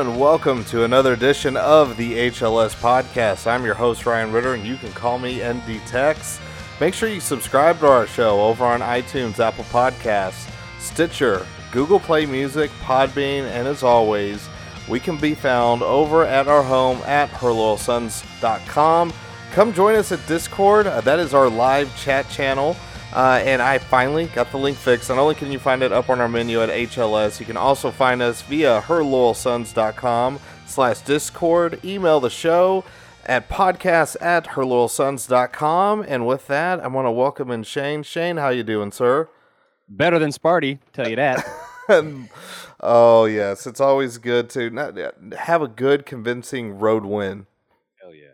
And welcome to another edition of the HLS podcast. I'm your host Ryan Ritter, and you can call me ND Tex. Make sure you subscribe to our show over on iTunes, Apple Podcasts, Stitcher, Google Play Music, Podbean, and as always, we can be found over at our home at herloyalsons.com. Come join us at Discord. That is our live chat channel. Uh, and I finally got the link fixed. Not only can you find it up on our menu at HLS, you can also find us via herloyalsons.com slash Discord. Email the show at podcast at herloyalsons.com. And with that, I want to welcome in Shane. Shane, how you doing, sir? Better than Sparty, tell you that. oh, yes. It's always good to not, have a good, convincing road win. Hell yeah.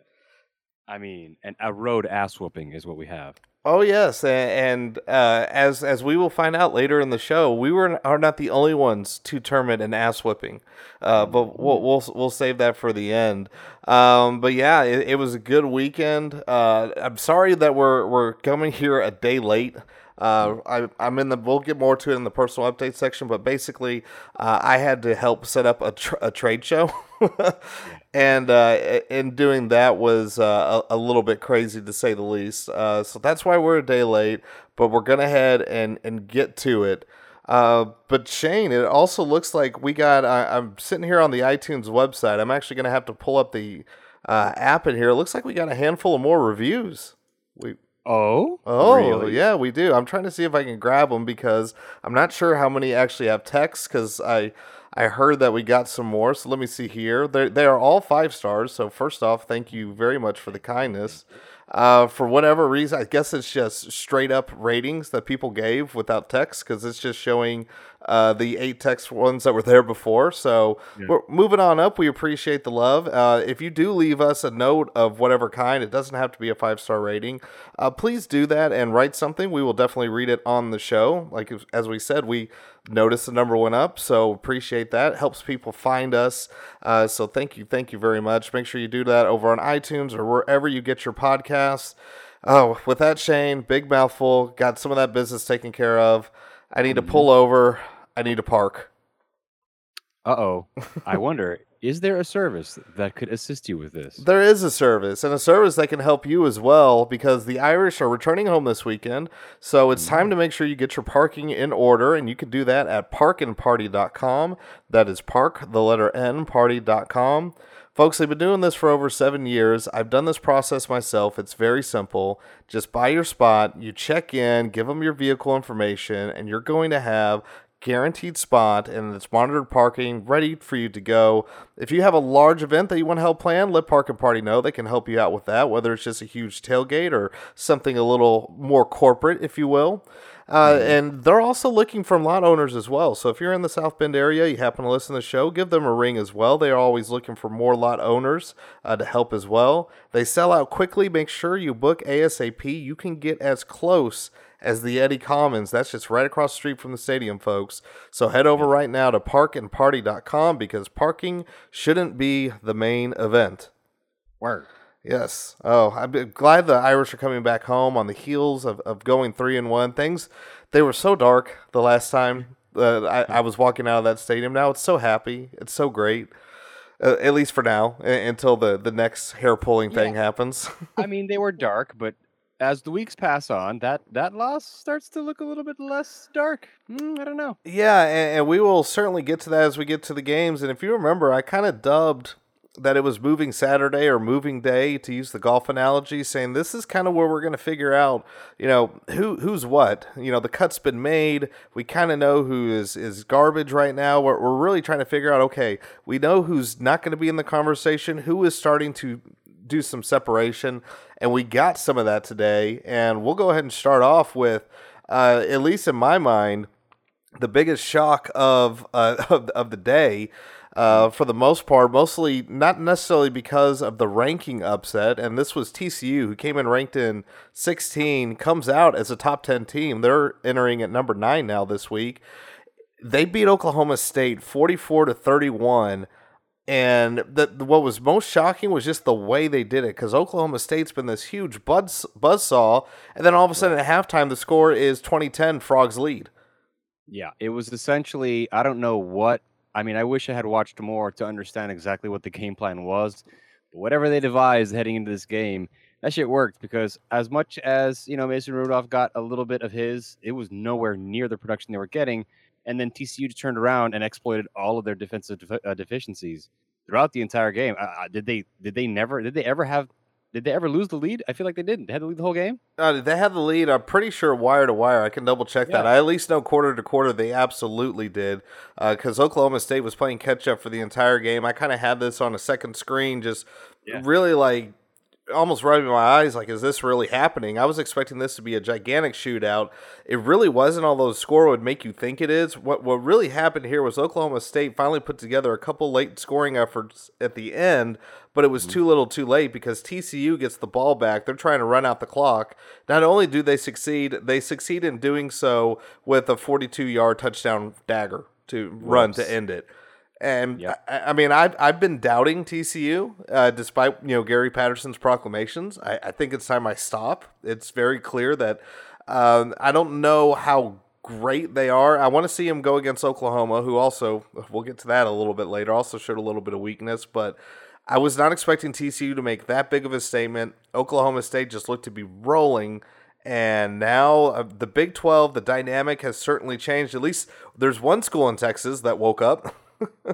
I mean, and a road ass whooping is what we have. Oh yes, and uh, as as we will find out later in the show, we were are not the only ones to term it an ass whipping, uh, but we'll, we'll we'll save that for the end. Um, but yeah, it, it, was a good weekend. Uh, I'm sorry that we're we're coming here a day late. Uh, I, I'm in the. We'll get more to it in the personal update section, but basically, uh, I had to help set up a, tr- a trade show, and uh, in doing that was uh, a, a, little bit crazy to say the least. Uh, so that's why we're a day late, but we're gonna head and and get to it. Uh, but Shane, it also looks like we got. I, am sitting here on the iTunes website. I'm actually gonna have to pull up the app in here. It looks like we got a handful of more reviews. We Oh, oh, really? yeah, we do. I'm trying to see if I can grab them because I'm not sure how many actually have text because I I heard that we got some more. So let me see here. They they are all five stars. So first off, thank you very much for the kindness. Uh, for whatever reason, I guess it's just straight up ratings that people gave without text because it's just showing uh, the eight text ones that were there before. So yeah. we're moving on up. We appreciate the love. Uh, if you do leave us a note of whatever kind, it doesn't have to be a five star rating. Uh, please do that and write something. We will definitely read it on the show. Like as we said, we noticed the number went up, so appreciate that. Helps people find us. Uh, so thank you, thank you very much. Make sure you do that over on iTunes or wherever you get your podcasts. Oh, with that, Shane, big mouthful. Got some of that business taken care of. I need to mm-hmm. pull over. I need to park. Uh oh. I wonder, is there a service that could assist you with this? There is a service, and a service that can help you as well because the Irish are returning home this weekend. So it's time to make sure you get your parking in order, and you can do that at parkandparty.com. That is park, the letter N, party.com. Folks, they've been doing this for over seven years. I've done this process myself. It's very simple. Just buy your spot, you check in, give them your vehicle information, and you're going to have guaranteed spot and it's monitored parking ready for you to go. If you have a large event that you want to help plan, let Park and Party know. They can help you out with that, whether it's just a huge tailgate or something a little more corporate, if you will. Uh, mm-hmm. And they're also looking for lot owners as well. So if you're in the South Bend area, you happen to listen to the show, give them a ring as well. They are always looking for more lot owners uh, to help as well. They sell out quickly. Make sure you book ASAP. You can get as close as the Eddy Commons. That's just right across the street from the stadium, folks. So head over right now to parkandparty.com because parking shouldn't be the main event. Word. Yes. Oh, I'm glad the Irish are coming back home on the heels of, of going three and one. Things they were so dark the last time uh, I, I, was walking out of that stadium. Now it's so happy. It's so great. Uh, at least for now, until the, the next hair pulling thing yeah. happens. I mean, they were dark, but as the weeks pass on, that that loss starts to look a little bit less dark. Mm, I don't know. Yeah, and, and, we will certainly get to that as we get to the games. And if you remember, I kind of dubbed that it was moving Saturday or moving day to use the golf analogy, saying this is kind of where we're going to figure out, you know, who who's what. You know, the cut's been made. We kind of know who is is garbage right now. We're we're really trying to figure out. Okay, we know who's not going to be in the conversation. Who is starting to do some separation, and we got some of that today. And we'll go ahead and start off with, uh, at least in my mind, the biggest shock of uh, of, of the day. Uh, for the most part, mostly not necessarily because of the ranking upset. And this was TCU, who came in ranked in 16, comes out as a top 10 team. They're entering at number nine now this week. They beat Oklahoma State 44 to 31 and the, what was most shocking was just the way they did it because Oklahoma State's been this huge buzz buzzsaw, and then all of a sudden at halftime the score is 2010 Frogs lead. Yeah, it was essentially I don't know what I mean, I wish I had watched more to understand exactly what the game plan was. But whatever they devised heading into this game, that shit worked because as much as you know Mason Rudolph got a little bit of his, it was nowhere near the production they were getting. And then TCU turned around and exploited all of their defensive defi- uh, deficiencies throughout the entire game. Uh, did they? Did they never? Did they ever have? Did they ever lose the lead? I feel like they didn't. They had to lead the whole game. Uh, they had the lead. I'm pretty sure wire to wire. I can double check that. I at least know quarter to quarter they absolutely did because Oklahoma State was playing catch up for the entire game. I kind of had this on a second screen, just Yeah. really like almost rubbing my eyes like is this really happening? I was expecting this to be a gigantic shootout. It really wasn't although the score would make you think it is. What what really happened here was oklahoma state finally put together a couple late scoring efforts at the end but it was mm-hmm. too little too late because tcu gets the ball back. They're trying to run out the clock. Not only do they succeed they succeed in doing so with a 42 yard touchdown dagger to run to end it and Yep. I, I mean, I've I've been doubting TCU uh, despite you know Gary Patterson's proclamations. I, I think it's time I stop. It's very clear that um, I don't know how great they are. I want to see him go against Oklahoma, who also we'll get to that a little bit later. Also showed a little bit of weakness, but I was not expecting TCU to make that big of a statement. Oklahoma State just looked to be rolling. And now uh, the Big 12, the dynamic has certainly changed. At least there's one school in Texas that woke up.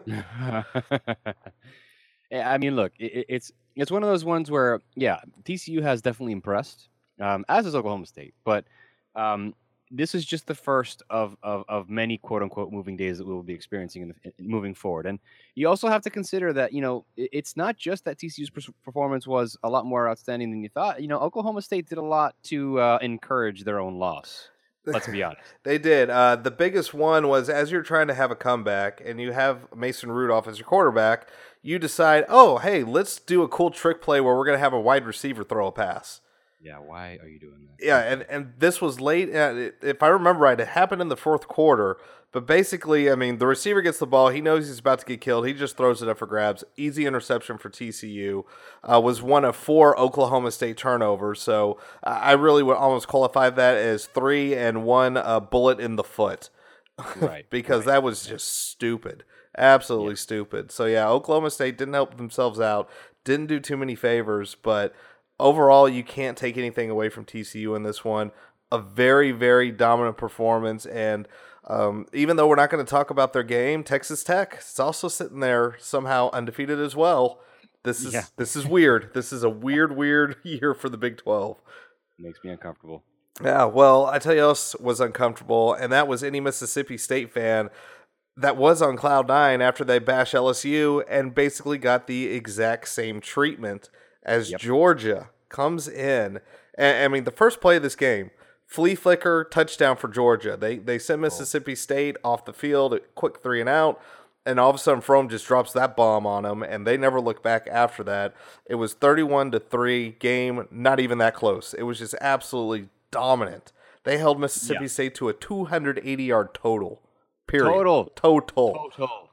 Yeah, I mean, look, it, it- it's it's one of those ones where, yeah, TCU has definitely impressed, um, as is Oklahoma State. But um, this is just the first of, of of many quote unquote moving days that we will be experiencing in the, in- moving forward. And you also have to consider that you know it, it's not just that TCU's performance was a lot more outstanding than you thought. You know, Oklahoma State did a lot to uh, encourage their own loss. Let's be honest. They did. Uh, the biggest one was as you're trying to have a comeback and you have Mason Rudolph as your quarterback, you decide, oh, hey, let's do a cool trick play where we're going to have a wide receiver throw a pass. Yeah, why are you doing that? Yeah, and, and this was late. Uh, if I remember right, it happened in the fourth quarter. But basically, I mean, the receiver gets the ball. He knows he's about to get killed. He just throws it up for grabs. Easy interception for TCU. Uh, was one of four Oklahoma State turnovers. So I really would almost qualify that as three and one uh, bullet in the foot Right. because that was just stupid. Absolutely stupid. So yeah, Oklahoma State didn't help themselves out. Didn't do too many favors, but overall you can't take anything away from TCU in this one. A very very dominant performance and um, even though we're not going to talk about their game, Texas Tech is also sitting there somehow undefeated as well. This is Yeah. this is weird. This is a weird weird year for the Big 12. Makes me uncomfortable. Yeah, well, I tell you else was uncomfortable, and that was any Mississippi State fan that was on cloud nine after they bash LSU and basically got the exact same treatment as Yep. Georgia comes in. And I mean, the first play of this game, flea flicker touchdown for Georgia. They they send oh. Mississippi State off the field, a quick three and out. And all of a sudden, Fromm just drops that bomb on them, and they never look back after that. It was thirty-one to three game, not even that close. It was just absolutely dominant. They held Mississippi Yeah. State to a two hundred eighty yard total. Period. Total. Total. Total.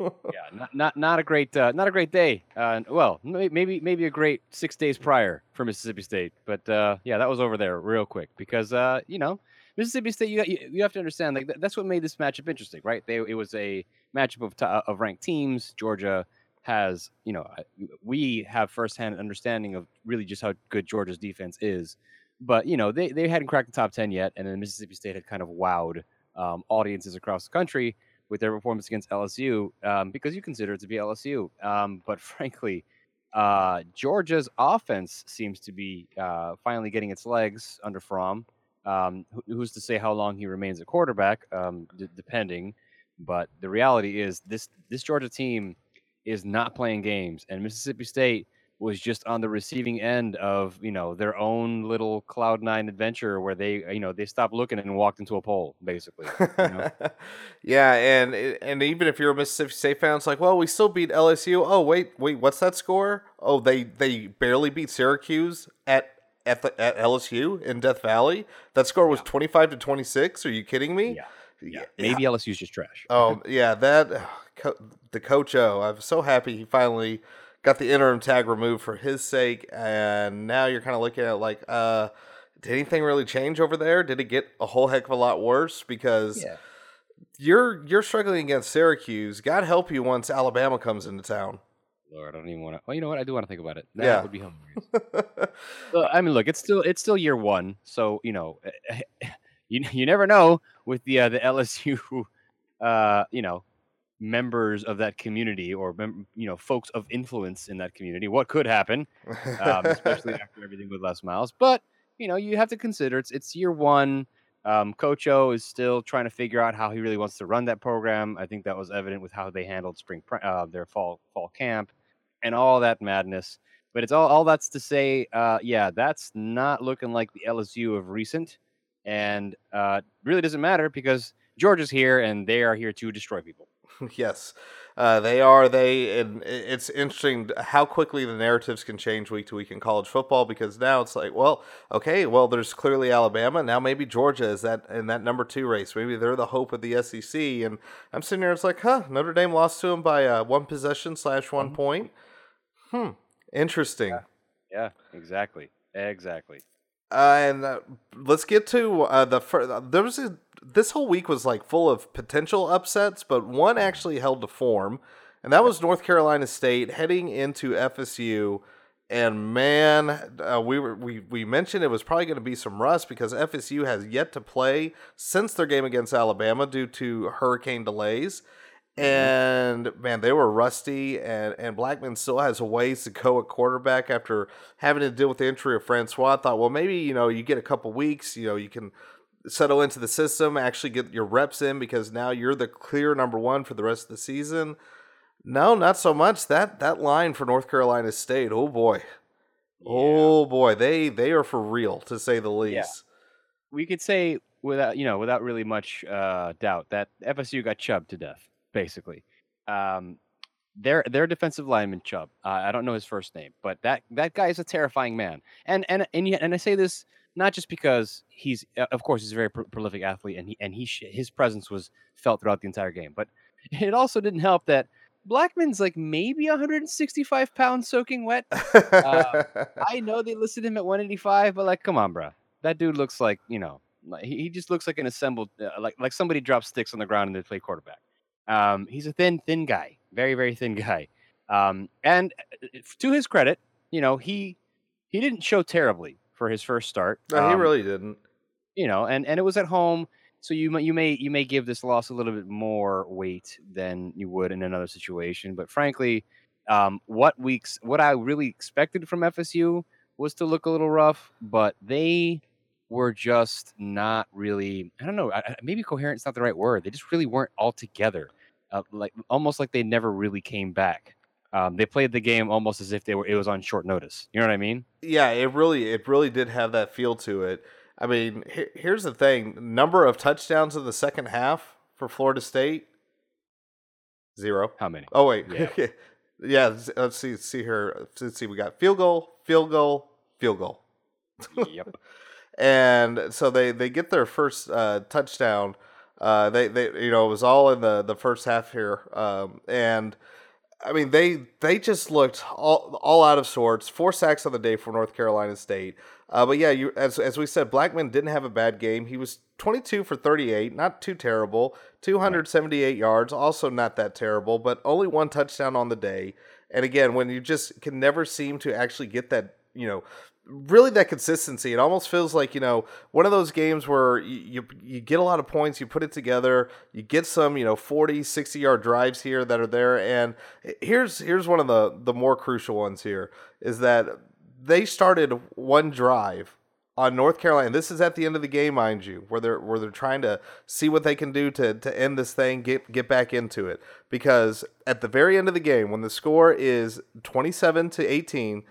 Yeah, not, not not a great uh, not a great day. Uh, well, maybe maybe a great six days prior for Mississippi State, but uh, yeah, that was over there real quick because uh, you know Mississippi State. You, you you have to understand like that's what made this matchup interesting, right? They it was a matchup of t- of ranked teams. Georgia has you know we have firsthand understanding of really just how good Georgia's defense is, but you know they they hadn't cracked the top ten yet, and then Mississippi State had kind of wowed um, audiences across the country with their performance against LSU um, because you consider it to be LSU. Um, but frankly, uh, Georgia's offense seems to be uh, finally getting its legs under Fromm. Um, who- who's to say how long he remains a quarterback, um, d- depending. But the reality is, this this Georgia team is not playing games, and Mississippi State was just on the receiving end of you know their own little cloud nine adventure where they you know they stopped looking and walked into a pole basically. You know? yeah, and and even if you're a Mississippi State fan, it's like, well, we still beat LSU. Oh, wait, wait, what's that score? Oh, they they barely beat Syracuse at at the, at LSU in Death Valley. That score was twenty five to twenty six. Are you kidding me? Yeah. Yeah, maybe LSU's just trash. Oh yeah, that co- the coach oh, O. I'm so happy he finally got the interim tag removed for his sake, and now you're kind of looking at like, uh, did anything really change over there? Did it get a whole heck of a lot worse? Because Yeah. You're you're struggling against Syracuse. God help you once Alabama comes into town. Lord, I don't even want to. Well, you know what? I do want to think about it. That Yeah. would be hilarious. Well, I mean, look, it's still it's still year one, so you know, you you never know with the uh, the LSU, uh, you know, members of that community or mem- you know folks of influence in that community, what could happen, um, especially after everything with Les Miles. But you know, you have to consider it's it's year one. Um, Coach O is still trying to figure out how he really wants to run that program. I think that was evident with how they handled spring uh, their fall fall camp and all that madness. But it's all all that's to say, uh, yeah, that's not looking like the LSU of recent, and uh, really doesn't matter because Georgia's here and they are here to destroy people. yes, uh, they are. They and it's interesting how quickly the narratives can change week to week in college football because now it's like, well, okay, well, there's clearly Alabama now. Maybe Georgia is that in that number two race. Maybe they're the hope of the SEC. And I'm sitting here, it's like, huh, Notre Dame lost to them by uh, one possession slash one point. Hmm, interesting. Yeah, exactly, exactly. Uh, and uh, let's get to uh, the first. there was a, this whole week was like full of potential upsets, but one actually held to form, and that was North Carolina State heading into FSU. And man, uh, we were we we mentioned it was probably going to be some rust because FSU has yet to play since their game against Alabama due to hurricane delays. And man, they were rusty, and, and Blackman still has a ways to go at quarterback after having to deal with the injury of Francois. I thought, well, maybe you know you get a couple weeks, you know, you can settle into the system, actually get your reps in because now you're the clear number one for the rest of the season. No, not so much. That that line for North Carolina State, oh boy, oh boy, they they are for real to say the least. we could say without you know without really much uh, doubt that FSU got chubbed to death, basically. Um, their their defensive lineman Chubb. Uh, I don't know his first name, but that that guy is a terrifying man. And and and yet- and I say this not just because he's uh, of course he's a very pro- prolific athlete and he and he sh- his presence was felt throughout the entire game, but it also didn't help that Blackman's like maybe 165 pounds soaking wet. Uh, I know they listed him at 185, but like, come on, bro. That dude looks like you know, he, he just looks like an assembled, uh, like like somebody dropped sticks on the ground and they play quarterback. Um, he's a thin, thin guy, very, very thin guy. Um, and uh, to his credit, you know, he he didn't show terribly for his first start. no, he Um, really didn't. you know, and and it was at home, so you you may you may give this loss a little bit more weight than you would in another situation. But frankly, um, what weeks what I really expected from FSU was to look a little rough, but they were just not really. I don't know. Maybe coherent's not the right word. They just really weren't all together. Uh, like almost like they never really came back. Um, they played the game almost as if they were. It was on short notice. You know what I mean? Yeah, it really it really did have that feel to it. I mean, he- here's the thing: number of touchdowns in the second half for Florida State zero. How many? Oh wait, Yeah. yeah. let's- let's see. See here. Let's see. We got field goal, field goal, field goal, yep. and so they they get their first uh, touchdown. Uh, they they you know it was all in the the first half here, um, and I mean they they just looked all all out of sorts. Four sacks on the day for North Carolina State. Uh, but yeah, you as as we said, Blackman didn't have a bad game. He was 22 for 38, not too terrible. 278 yards, also not that terrible, but only one touchdown on the day. And again, when you just can never seem to actually get that, you know, really that consistency. It almost feels like you know one of those games where you, you you get a lot of points, you put it together, you get some you know 40, 60 yard drives here that are there, and here's here's one of the the more crucial ones here is that they started one drive on North Carolina. This is at the end of the game, mind you, where they're where they're trying to see what they can do to to end this thing, get get back into it. Because at the very end of the game, when the score is twenty seven to eighteen,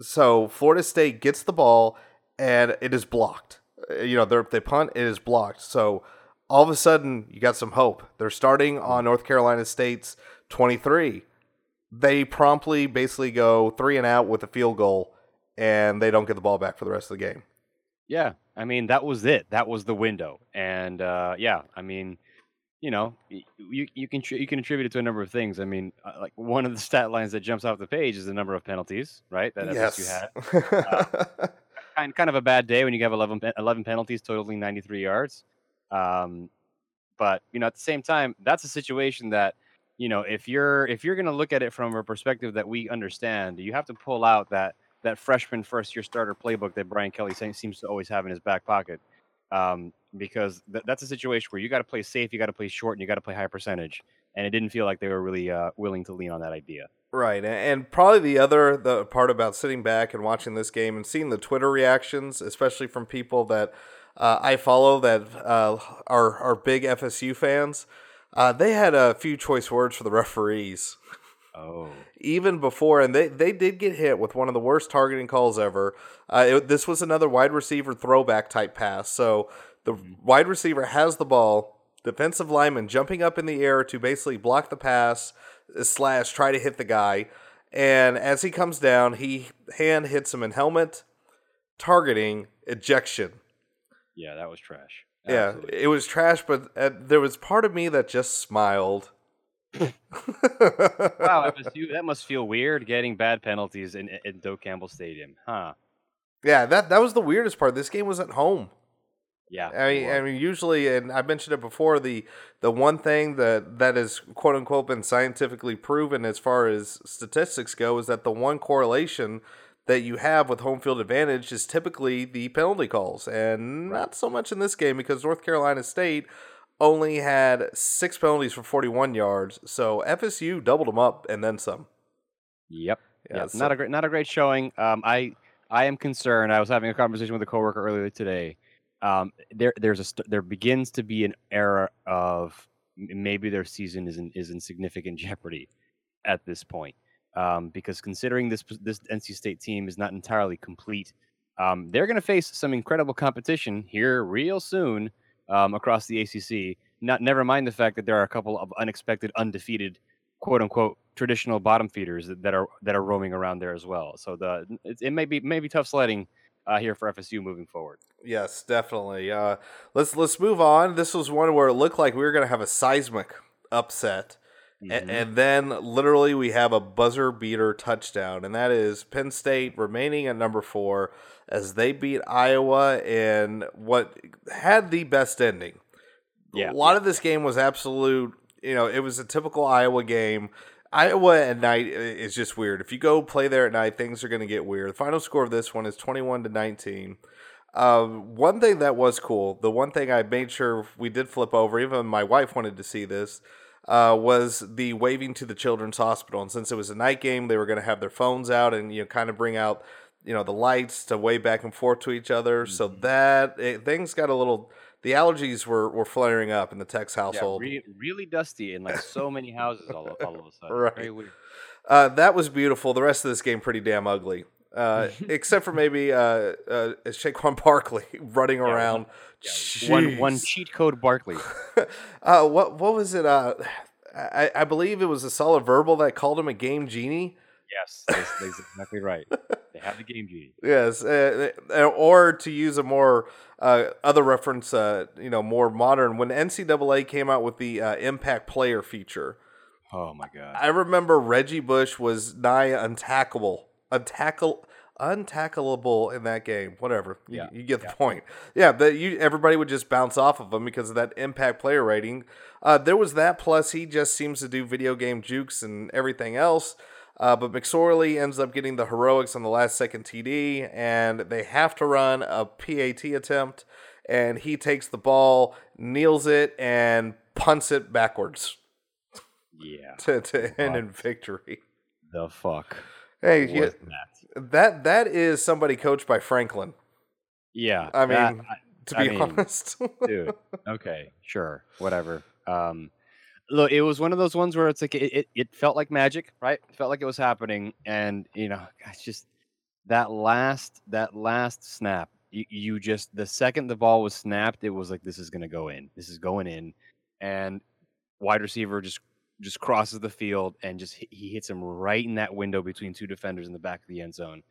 so Florida State gets the ball and it is blocked. Uh, You know, they they punt, it is blocked. So all of a sudden, you got some hope. They're starting on North Carolina State's twenty three. They promptly basically go three and out with a field goal, and they don't get the ball back for the rest of the game. Yeah, I mean that was it. That was the window, and uh, yeah, I mean, you know, you you can you can attribute it to a number of things. I mean, uh, like one of the stat lines that jumps off the page is the number of penalties, right? That FSU had. Kind kind of a bad day when you have 11, 11 penalties totaling ninety three yards. Um, But you know, at the same time, that's a situation that you know if you're if you're going to look at it from a perspective that we understand, you have to pull out that that freshman first year starter playbook that Brian Kelly seems to always have in his back pocket. Um, because th- that's a situation where you got to play safe, you got to play short, and you got to play high percentage. And it didn't feel like they were really uh, willing to lean on that idea. Right, and probably the other the part about sitting back and watching this game and seeing the Twitter reactions, especially from people that uh, I follow that uh, are are big FSU fans, uh, they had a few choice words for the referees. Oh. Even before, and they, they did get hit with one of the worst targeting calls ever. Uh, it, this was another wide receiver throwback type pass. So the mm-hmm. wide receiver has the ball, defensive lineman jumping up in the air to basically block the pass slash try to hit the guy. And as he comes down, he hand hits him in helmet, targeting, ejection. Yeah, that was trash. Absolutely. Yeah, it was trash, but uh, there was part of me that just smiled. Wow, FSU, that must feel weird getting bad penalties in, in Doak Campbell Stadium, huh? Yeah, that that was the weirdest part. This game was at home. Yeah, I mean, I mean, usually, and I mentioned it before. The the one thing that that is quote unquote been scientifically proven as far as statistics go is that the one correlation that you have with home field advantage is typically the penalty calls, and not so much in this game because North Carolina State only had six penalties for 41 yards, so FSU doubled them up and then some. Yep. Yeah, yep. So. not a great not a great showing. Um, I I am concerned. I was having a conversation with a coworker earlier today um, there there's a st- there begins to be an era of maybe their season is in, is in significant jeopardy at this point um, because considering this this NC State team is not entirely complete, um, they're going to face some incredible competition here real soon um, across the ACC. Not never mind the fact that there are a couple of unexpected, undefeated, quote unquote traditional bottom feeders that, that are that are roaming around there as well. So the it, it may be may be tough sledding uh, here for FSU moving forward. Yes, definitely. Uh, let's let's move on. This was one where it looked like we were going to have a seismic upset, mm-hmm. and, then literally we have a buzzer beater touchdown, and that is Penn State remaining at number four as they beat Iowa in what had the best ending. Yeah, a lot of this game was absolute. You know, it was a typical Iowa game. Iowa at night is just weird. If you go play there at night, things are going to get weird. The final score of this one is 21 to 19. Um, one thing that was cool, the one thing I made sure we did flip over, even my wife wanted to see this, uh, was the waving to the children's hospital. And since it was a night game, they were going to have their phones out and you know kind of bring out you know the lights to wave back and forth to each other. Mm-hmm. So that it, things got a little the allergies were, were flaring up in the Tex household. Yeah, re- really dusty in like so many houses all, all of a sudden. right. Very weird. Uh, that was beautiful. The rest of this game pretty damn ugly. Uh, except for maybe uh, uh, Saquon Barkley running yeah, around. Yeah, one one cheat code Barkley. uh, what what was it? Uh, I, I believe it was a solid verbal that called him a game genie. Yes, that's, that's exactly right. They have the game genie. Yes, uh, uh, or to use a more uh, other reference, uh, you know, more modern. When NCAA came out with the uh, Impact Player feature, oh my god! I remember Reggie Bush was nigh untackable, untackle, untackleable in that game. Whatever, you, yeah, you get the yeah. point. Yeah, that you everybody would just bounce off of him because of that Impact Player rating. Uh, there was that. Plus, he just seems to do video game jukes and everything else. Uh, but McSorley ends up getting the heroics on the last second TD, and they have to run a PAT attempt, and he takes the ball, kneels it, and punts it backwards. Yeah. to, to end in victory. The fuck. Hey, yeah, that? that that is somebody coached by Franklin. Yeah. I mean, that, to be I mean, honest. dude. Okay, sure. Whatever. Um look, it was one of those ones where it's like it, it, it felt like magic, right? It felt like it was happening, and you know, it's just that last that last snap. You, you just the second the ball was snapped, it was like this is gonna go in. This is going in, and wide receiver just just crosses the field and just he hits him right in that window between two defenders in the back of the end zone.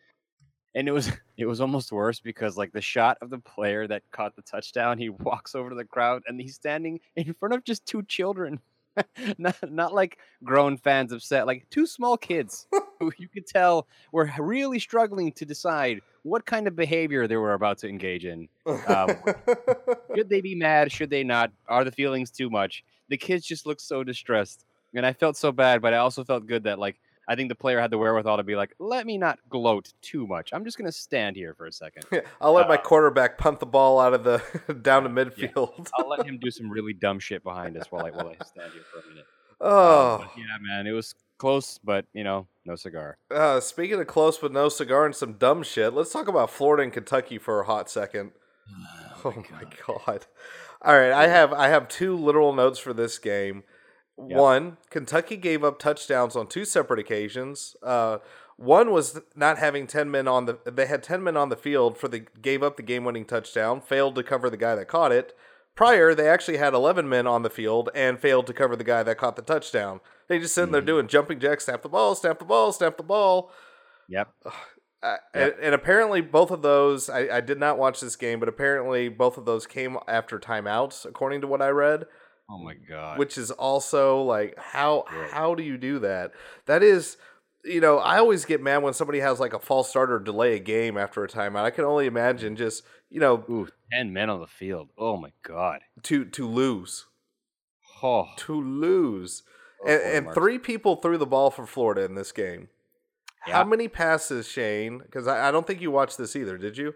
And it was it was almost worse because like the shot of the player that caught the touchdown, he walks over to the crowd and he's standing in front of just two children not not like grown fans upset, like two small kids who you could tell were really struggling to decide what kind of behavior they were about to engage in. Um, should they be mad? Should they not? Are the feelings too much? The kids just look so distressed, and I felt so bad, but I also felt good that like I think the player had the wherewithal to be like, let me not gloat too much. I'm just gonna stand here for a second. I'll let Uh, my quarterback punt the ball out of the down to midfield. I'll let him do some really dumb shit behind us while I while I stand here for a minute. Um, oh, but yeah, man, it was close, but you know, no cigar. uh, speaking of close but no cigar and some dumb shit, let's talk about Florida and Kentucky for a hot second. Oh my god! All right, I have I have two literal notes for this game. Yep. One, Kentucky gave up touchdowns on two separate occasions. Uh, one was not having ten men on the. They had ten men on the field for the gave up the game winning touchdown, failed to cover the guy that caught it. Prior, they actually had eleven men on the field and failed to cover the guy that caught the touchdown. They just sitting there Mhm. doing jumping jacks, snap the ball, snap the ball, snap the ball. Yep. Uh, Yep. and, and apparently, both of those, I, I did not watch this game, but apparently, both of those came after timeouts, according to what I read. Oh my god. Which is also like, how how do you do that? That is, you know, I always get mad when somebody has like a false start or delay a game after a timeout. I can only imagine just you know Ooh, ten men on the field. Oh my god. to to lose Oh. to lose, Oh, and, and three people threw the ball for Florida in this game. How many passes, Shane? Because I, I don't think you watched this either. Did you?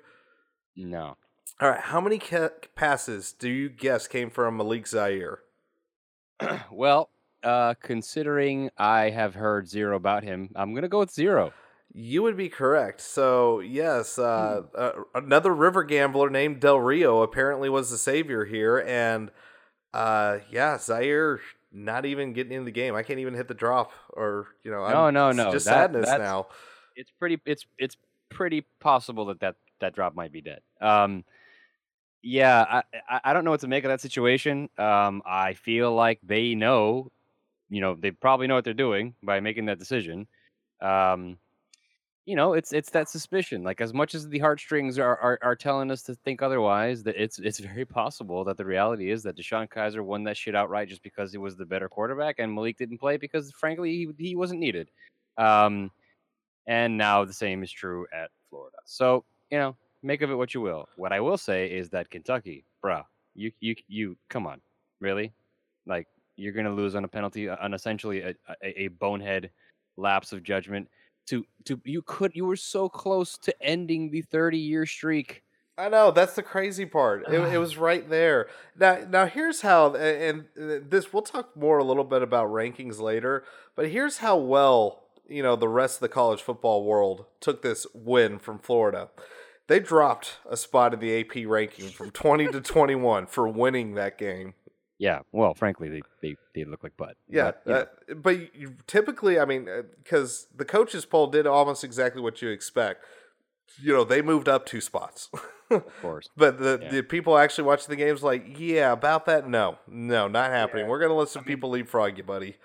No. All right, how many ca- passes do you guess came from Malik Zaire? well, uh, considering I have heard zero about him, I'm gonna go with zero. You would be correct. So, yes, uh, uh, another river gambler named Del Rio apparently was the savior here. And, uh, yeah, Zaire not even getting in the game. I can't even hit the drop or, you know, No, I'm, no, no, just that- sadness now. It's pretty. It's it's pretty possible that that that drop might be dead. Um, yeah, I I, don't know what to make of that situation. Um, I feel like they know, you know, they probably know what they're doing by making that decision. Um, you know, it's it's that suspicion. Like as much as the heartstrings are, are are telling us to think otherwise, that it's it's very possible that the reality is that DeShone Kizer won that shit outright just because he was the better quarterback, and Malik didn't play because frankly he he wasn't needed. Um, and now the same is true at Florida. So you know, make of it what you will. What I will say is that Kentucky, bruh, you you you come on, really, like you're gonna lose on a penalty, on essentially a, a, a bonehead lapse of judgment. To to you could you were so close to ending the 30 year streak. I know that's the crazy part. It, it was right there. Now, now here's how, and this we'll talk more a little bit about rankings later. But here's how well you know the rest of the college football world took this win from Florida. They dropped a spot in the AP ranking from 20 to 21 for winning that game. Yeah, well, frankly, they they, they look like butt. Yeah, but, uh, but you, typically, I mean, because the coaches poll did almost exactly what you expect. You know, they moved up two spots. of course. But the, Yeah. the people actually watching the games like, yeah, about that, no, no, not happening. Yeah. We're gonna let some I mean- people leapfrog you, buddy.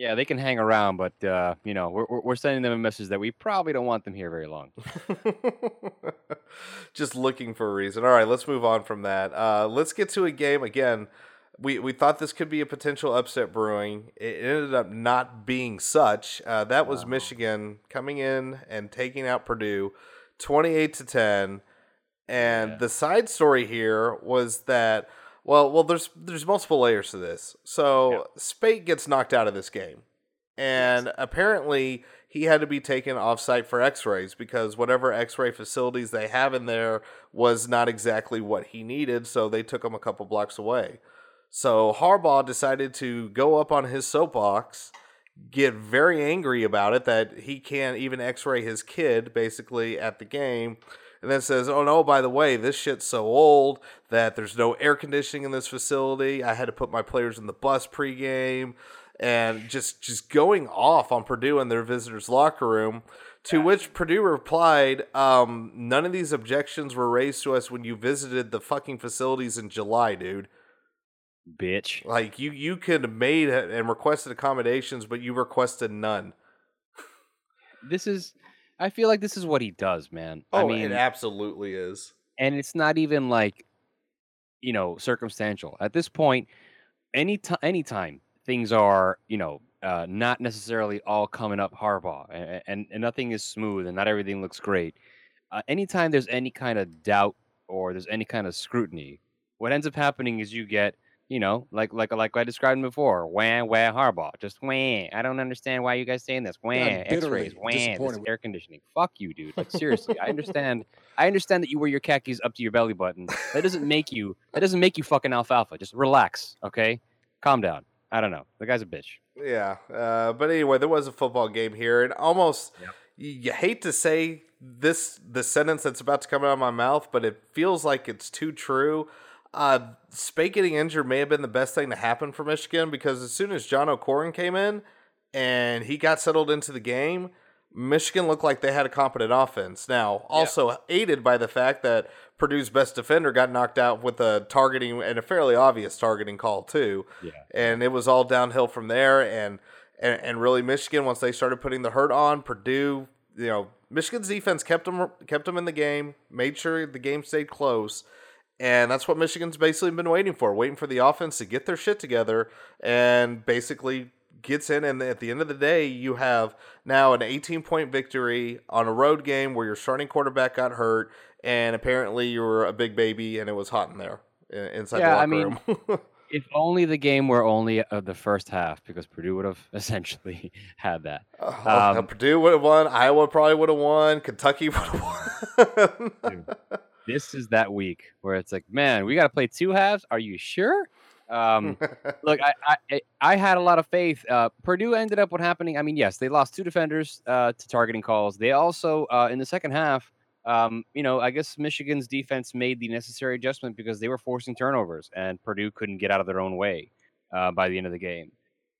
Yeah, they can hang around, but uh, you know, we're we're sending them a message that we probably don't want them here very long. Just looking for a reason. All right, let's move on from that. Uh, let's get to a game again. We we thought this could be a potential upset brewing. It ended up not being such. Uh, that was Wow. Michigan coming in and taking out Purdue, twenty eight to ten. And Yeah. the side story here was that well, well, there's there's multiple layers to this. So Yeah. Speight gets knocked out of this game, and apparently he had to be taken off site for X-rays because whatever X-ray facilities they have in there was not exactly what he needed. So they took him a couple blocks away. So Harbaugh decided to go up on his soapbox, get very angry about it that he can't even X-ray his kid basically at the game and then says, "Oh no, by the way, this shit's so old that there's no air conditioning in this facility. I had to put my players in the bus pregame." And just just going off on Purdue and their visitors' locker room, to which Purdue replied, um, "None of these objections were raised to us when you visited the fucking facilities in July, dude. Bitch. Like you you could have made and requested accommodations, but you requested none." This is I feel like this is what he does, man. I Oh, mean, it absolutely is. and it's not even like you know circumstantial at this point any time anytime things are, you know, uh, not necessarily all coming up Harbaugh, and, and, and nothing is smooth, and not everything looks great. Uh, anytime there's any kind of doubt or there's any kind of scrutiny, what ends up happening is you get, you know, like like like I described before, wah wah Harbaugh, just wah. I don't understand why you guys saying this. Wah, X-rays, wah, this air conditioning. Fuck you, dude. Like seriously, I understand. I understand that you wear your khakis up to your belly button. That doesn't make you. That doesn't make you fucking alfalfa. Just relax, okay? Calm down. I don't know. The guy's a bitch. Yeah, uh, but anyway, there was a football game here, and almost yep. you hate to say this the sentence that's about to come out of my mouth, but it feels like it's too true. Uh, Speight getting injured may have been the best thing to happen for Michigan because as soon as John O'Korn came in and he got settled into the game, Michigan looked like they had a competent offense. Now, also yeah. aided by the fact that Purdue's best defender got knocked out with a targeting and a fairly obvious targeting call too. Yeah. And it was all downhill from there. And, and and really, Michigan once they started putting the hurt on Purdue, you know, Michigan's defense kept them kept them in the game, made sure the game stayed close. And that's what Michigan's basically been waiting for, waiting for the offense to get their shit together and basically gets in. And at the end of the day, you have now an 18 point victory on a road game where your starting quarterback got hurt and apparently you were a big baby and it was hot in there inside yeah, the locker I mean, room. if only the game were only uh, the first half, because Purdue would have essentially had that. Uh, um, Purdue would have won. Iowa probably would have won. Kentucky would have won. This is that week where it's like, man, we got to play two halves. Are you sure? Um, look, I, I, I had a lot of faith. Uh, Purdue ended up what happening. I mean, yes, they lost two defenders uh, to targeting calls. They also uh, in the second half um, you know, I guess Michigan's defense made the necessary adjustment because they were forcing turnovers, and Purdue couldn't get out of their own way uh, by the end of the game.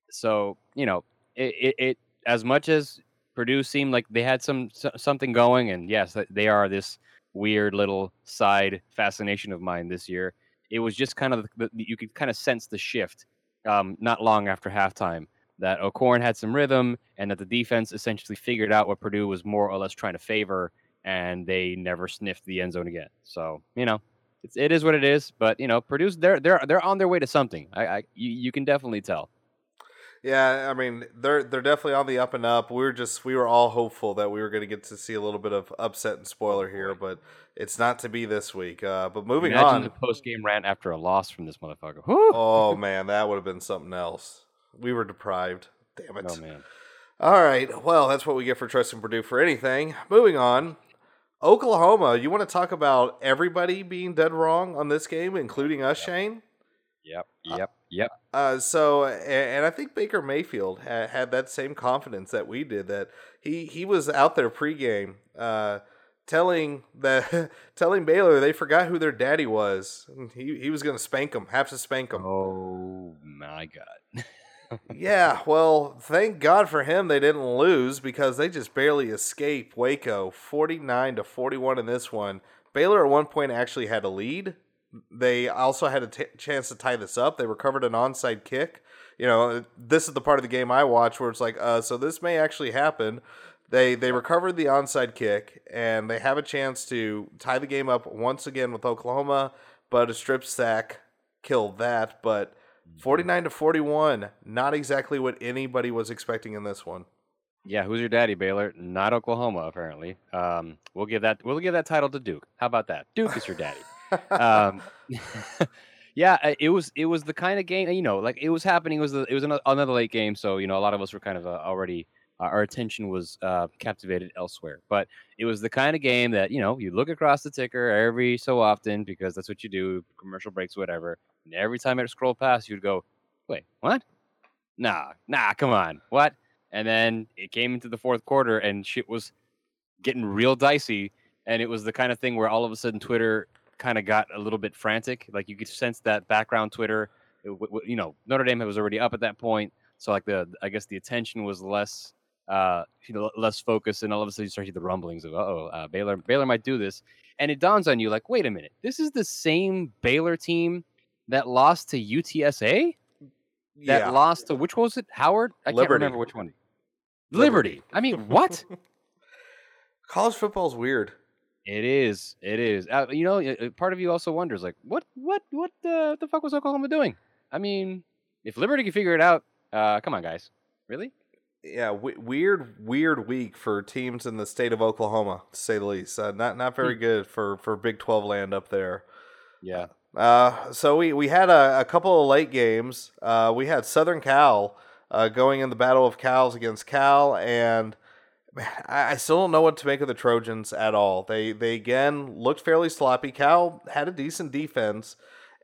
So, you know, it, it, it, as much as Purdue seemed like they had some something going, and yes, they are this weird little side fascination of mine this year. It was just kind of the, you could kind of sense the shift um, not long after halftime that O'Korn had some rhythm and that the defense essentially figured out what Purdue was more or less trying to favor and they never sniffed the end zone again. So you know, it's it is what it is. But you know, Purdue's they're they're they're on their way to something. I, I you, you can definitely tell. Yeah, I mean they're they're definitely on the up and up. We were just we were all hopeful that we were going to get to see a little bit of upset and spoiler here, but it's not to be this week. Uh, but moving Imagine on, the post game rant after a loss from this motherfucker. Whew. Oh man, that would have been something else. We were deprived. Damn it. Oh man. All right. Well, that's what we get for trusting Purdue for anything. Moving on. Oklahoma, you want to talk about everybody being dead wrong on this game, including us, yep. Shane? Yep, yep, yep. Uh, so, and I think Baker Mayfield had, had that same confidence that we did. That he he was out there pregame, uh, telling that telling Baylor they forgot who their daddy was. He he was going to spank them, have to spank them. Oh my god. yeah, well, thank God for him they didn't lose because they just barely escaped Waco 49 to 41 in this one. Baylor at one point actually had a lead. They also had a t- chance to tie this up. They recovered an onside kick. You know, this is the part of the game I watch where it's like, uh, so this may actually happen. They they recovered the onside kick and they have a chance to tie the game up once again with Oklahoma, but a strip sack killed that. But 49 to 41. Not exactly what anybody was expecting in this one. Yeah, who's your daddy, Baylor? Not Oklahoma, apparently. Um, we'll give that we'll give that title to Duke. How about that? Duke is your daddy. Um, yeah, uh, it was it was the kind of game you know, like it was happening. It was the, it was another late game, so you know a lot of us were kind of uh, already uh, our attention was uh, captivated elsewhere. But it was the kind of game that you know you look across the ticker every so often because that's what you do, commercial breaks, whatever, and every time it scrolled past, you'd go, wait, what? Nah, nah, come on, what? And then it came into the fourth quarter and shit was getting real dicey. And it was the kind of thing where all of a sudden Twitter kind of got a little bit frantic. Like you could sense that background Twitter, it, you know, Notre Dame was already up at that point. So like the, I guess the attention was less, uh, you know, less focused. And all of a sudden you start to hear the rumblings of, oh, uh, Baylor, Baylor might do this. And it dawns on you like, wait a minute, this is the same Baylor team that lost to UTSA. That yeah. lost to which was it? Howard? I Liberty. can't remember which one. Liberty. Liberty. I mean, what? College football's weird. It is. It is. Uh, you know, part of you also wonders, like, what, what, what the, the fuck was Oklahoma doing? I mean, if Liberty can figure it out, Uh, come on, guys. Really? Yeah, w- weird, weird week for teams in the state of Oklahoma, to say the least. Uh, not not very good for for Big Twelve land up there. Yeah. Uh, so we we had a, a couple of late games. Uh, we had Southern Cal uh, going in the battle of Cals against Cal, and I, I still don't know what to make of the Trojans at all. They they again looked fairly sloppy. Cal had a decent defense,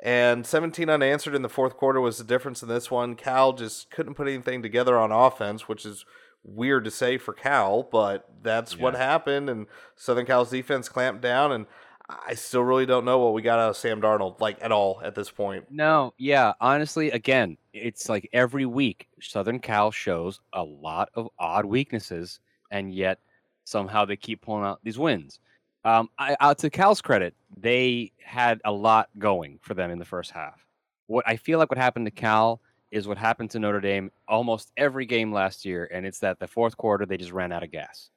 and 17 unanswered in the fourth quarter was the difference in this one. Cal just couldn't put anything together on offense, which is weird to say for Cal, but that's what happened. And Southern Cal's defense clamped down, and I still really don't know what we got out of Sam Darnold, like at all at this point. No, yeah. Honestly, again, it's like every week Southern Cal shows a lot of odd weaknesses, and yet somehow they keep pulling out these wins. Um, I, uh, to Cal's credit, they had a lot going for them in the first half. What I feel like what happened to Cal is what happened to Notre Dame almost every game last year, and it's that the fourth quarter they just ran out of gas.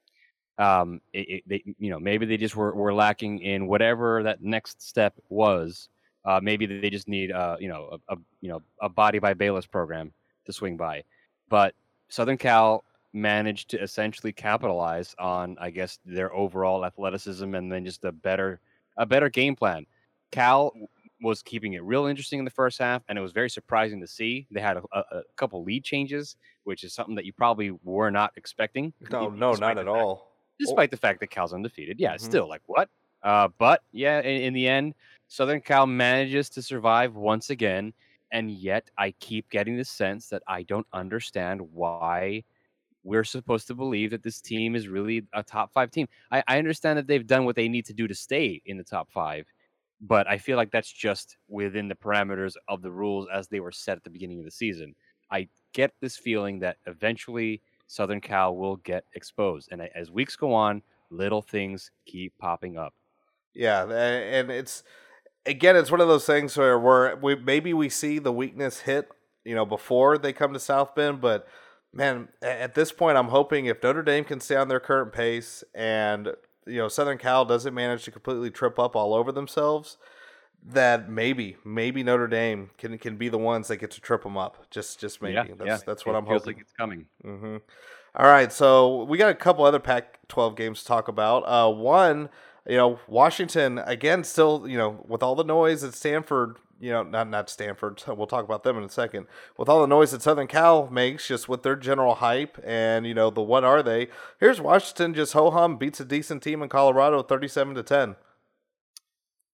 Um, it, it, they, you know, maybe they just were, were lacking in whatever that next step was. Uh, maybe they just need, uh, you know, a, a you know a body by Balis program to swing by. But Southern Cal managed to essentially capitalize on, I guess, their overall athleticism and then just a better a better game plan. Cal was keeping it real interesting in the first half, and it was very surprising to see. They had a, a, a couple lead changes, which is something that you probably were not expecting. No, no, not at fact- all. despite the fact that Cal's undefeated. Yeah, Mhm. still like what? Uh, but yeah, in, in the end, Southern Cal manages to survive once again, and yet I keep getting the sense that I don't understand why we're supposed to believe that this team is really a top five team. I, I understand that they've done what they need to do to stay in the top five, but I feel like that's just within the parameters of the rules as they were set at the beginning of the season. I get this feeling that eventually Southern Cal will get exposed, and as weeks go on, little things keep popping up. Yeah, and it's again, it's one of those things where where we maybe we see the weakness hit, you know, before they come to South Bend, but man, at this point, I'm hoping if Notre Dame can stay on their current pace and you know Southern Cal doesn't manage to completely trip up all over themselves, that maybe maybe Notre Dame can can be the ones that get to trip them up. Just just maybe. yeah, that's yeah, that's what it I'm feels hoping. like it's coming. hmm All right, so we got a couple other Pac-12 games to talk about. Uh, one, you know, Washington again, still, you know, with all the noise at Stanford, you know, not not Stanford. We'll talk about them in a second. With all the noise that Southern Cal makes, just with their general hype and you know the what are they? Here's Washington just ho hum beats a decent team in Colorado, thirty-seven to ten.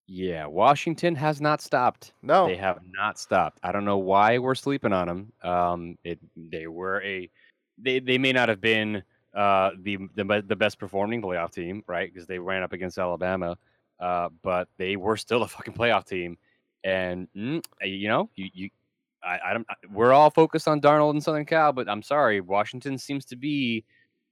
Yeah, Washington has not stopped. No, They have not stopped. I don't know why we're sleeping on them. Um, it they were a they they may not have been uh the the, the best performing playoff team, right? Because they ran up against Alabama, uh, but they were still a fucking playoff team. And mm, you know, you you I, I don't. We're all focused on Darnold and Southern Cal, but I'm sorry, Washington seems to be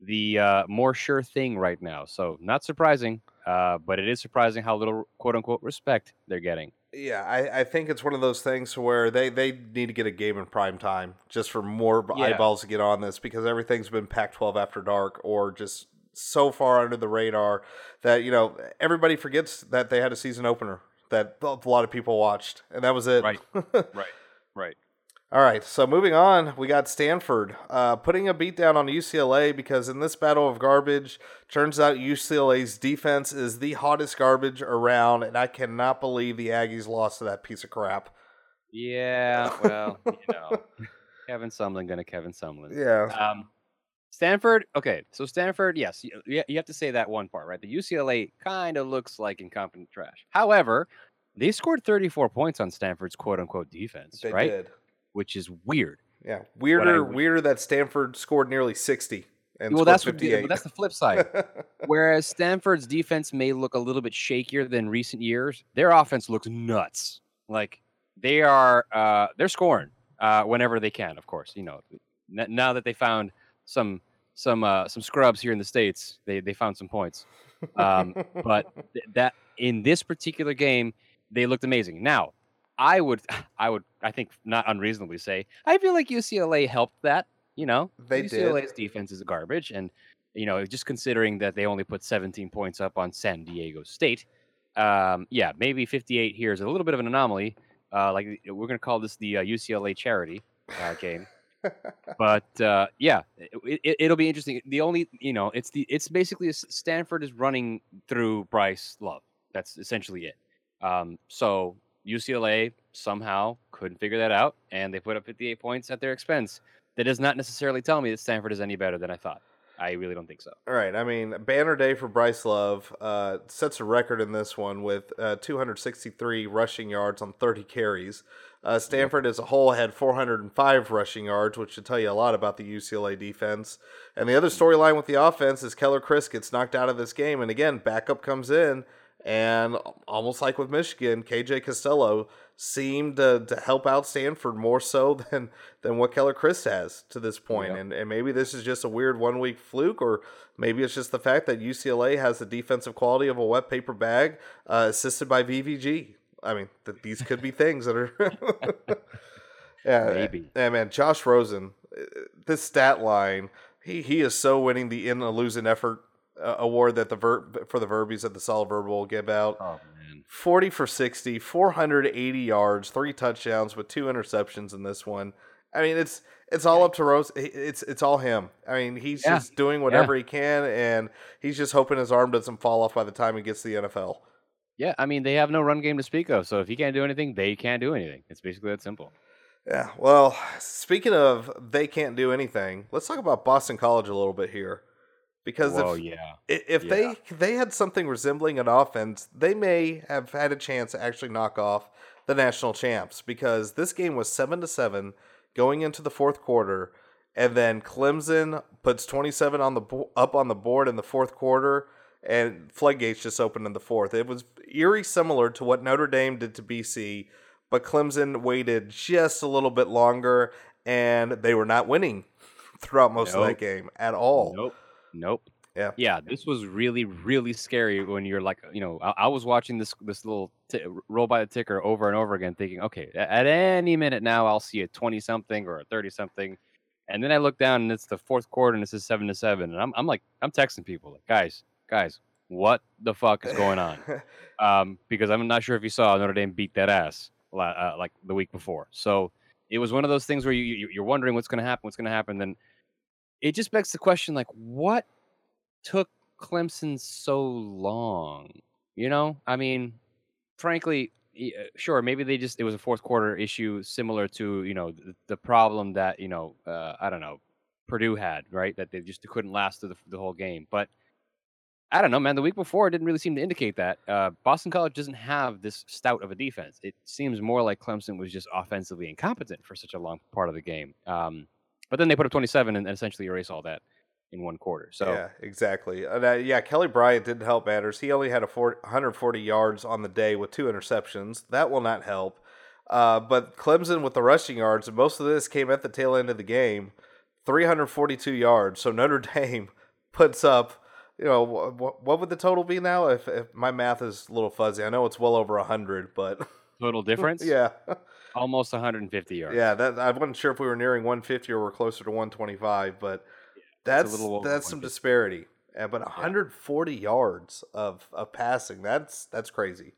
the uh, more sure thing right now. So not surprising, uh, but it is surprising how little quote unquote respect they're getting. Yeah, I, I think it's one of those things where they, they need to get a game in prime time just for more Yeah. eyeballs to get on this because everything's been Pac 12 after dark or just so far under the radar that, you know, everybody forgets that they had a season opener that a lot of people watched, and that was it. Right. Right. Right. All right, so moving on, we got Stanford uh, putting a beat down on UCLA because in this battle of garbage, turns out UCLA's defense is the hottest garbage around, and I cannot believe the Aggies lost to that piece of crap. Yeah. Well, you know, Kevin Sumlin gonna Kevin Sumlin. Yeah, Um, Stanford. Okay, so Stanford. Yes, you, you you have to say that one part, right? The UCLA kind of looks like incompetent trash. However, they scored 34 points on Stanford's quote unquote defense, they right? did. Which is weird. Yeah, weirder, would- weirder that Stanford scored nearly sixty. And well, scored that's what. the- 58. But that's the flip side. Whereas Stanford's defense may look a little bit shakier than recent years, their offense looks nuts. Like they are, uh, they're scoring uh, whenever they can. Of course, you know. n- Now that they found some some uh, some scrubs here in the states, they they found some points. Um, but th- that in this particular game, they looked amazing. Now, I would, I would, I think not unreasonably say, I feel like UCLA helped that. You know, They did. UCLA's defense is garbage, and you know, just considering that they only put 17 points up on San Diego State, um, yeah, maybe 58 here is a little bit of an anomaly. Uh, like we're gonna call this the uh, UCLA charity uh, game. but uh, yeah, it, it, will be interesting. The only you know, it's the it's basically Stanford is running through Bryce Love. That's essentially it. Um, so UCLA somehow couldn't figure that out, and they put up 58 points at their expense. That does not necessarily tell me that Stanford is any better than I thought. I really don't think so. All right. I mean, banner day for Bryce Love uh, sets a record in this one with uh, 263 rushing yards on 30 carries. Uh, Stanford as a whole had 405 rushing yards, which should tell you a lot about the UCLA defense. And the other storyline with the offense is Keller Chryst gets knocked out of this game. And again, backup comes in and almost like with Michigan, KJ Costello seemed to, to help out Stanford more so than than what Keller Chryst has to this point. And and maybe this is just a weird one week fluke, or maybe it's just the fact that UCLA has the defensive quality of a wet paper bag, uh, assisted by VVG. I mean, th- these could be things that are. yeah, maybe. Yeah, man, Josh Rosen, uh, this stat line, he he is so winning the in a losing effort uh, award that the ver- for the Verbies at the Solid Verbal will give out. Oh man, forty for 60, 480 yards, three touchdowns with two interceptions in this one. I mean, it's it's all up to Rose. It's it's all him. I mean, he's yeah. just doing whatever yeah. he can, and he's just hoping his arm doesn't fall off by the time he gets to the NFL. Yeah, I mean, they have no run game to speak of. So if he can't do anything, they can't do anything. It's basically that simple. Yeah. Well, speaking of they can't do anything, let's talk about Boston College a little bit here because Whoa, if yeah. if yeah. they they had something resembling an offense, they may have had a chance to actually knock off the national champs because this game was 7 to 7 going into the fourth quarter and then Clemson puts 27 on the bo- up on the board in the fourth quarter and floodgates just opened in the fourth. It was eerie similar to what Notre Dame did to BC, but Clemson waited just a little bit longer and they were not winning throughout most nope. of that game at all. Nope. Nope. Yeah. Yeah. This was really, really scary when you're like, you know, I, I was watching this this little t- roll by the ticker over and over again, thinking, okay, at any minute now, I'll see a twenty something or a thirty something, and then I look down and it's the fourth quarter and it's a seven to seven, and I'm I'm like, I'm texting people like, guys, guys, what the fuck is going on? um, because I'm not sure if you saw Notre Dame beat that ass uh, like the week before, so it was one of those things where you, you you're wondering what's going to happen, what's going to happen, then it just begs the question like what took Clemson so long? You know, I mean, frankly, uh, sure, maybe they just it was a fourth quarter issue similar to you know the, problem that you know uh, I don't know Purdue had right that they just couldn't last through the, the whole game, but. I don't know, man. The week before didn't really seem to indicate that. Uh, Boston College doesn't have this stout of a defense. It seems more like Clemson was just offensively incompetent for such a long part of the game. Um, but then they put up 27 and, essentially erase all that in one quarter. So yeah, exactly. Uh, yeah, Kelly Bryant didn't help matters. He only had a 40, 140 yards on the day with two interceptions. That will not help. Uh, but Clemson with the rushing yards, and most of this came at the tail end of the game, 342 yards. So Notre Dame puts up, you know, what, what would the total be now? If, if my math is a little fuzzy, I know it's well over 100, but total difference. yeah. Almost 150 yards. Yeah, that I wasn't sure if we were nearing 150 or we're closer to 125, but yeah, that's that's some disparity. Uh, yeah, but 140 yeah. yards of, of passing, that's that's crazy.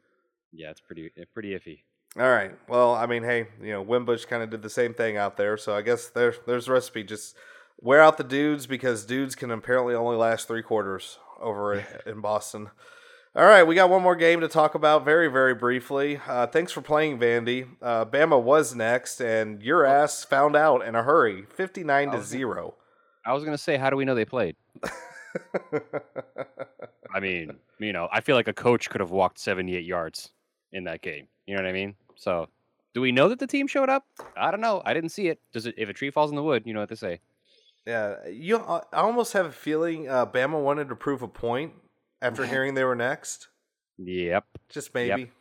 Yeah, it's pretty pretty iffy. All right. Well, I mean, hey, you know, Wimbush kind of did the same thing out there, so I guess there's there's a recipe. Just wear out the dudes because dudes can apparently only last three quarters over in Boston. All right, we got one more game to talk about very, very briefly. Uh, thanks for playing, Vandy. Uh, Bama was next, and your oh. ass found out in a hurry, fifty-nine to zero. I was gonna say, how do we know they played? I mean, you know, I feel like a coach could have walked seventy-eight yards in that game. You know what I mean? So, do we know that the team showed up? I don't know. I didn't see it. Does it? If a tree falls in the wood, you know what they say. Yeah, you. I almost have a feeling uh, Bama wanted to prove a point after hearing they were next? Yep. Just maybe.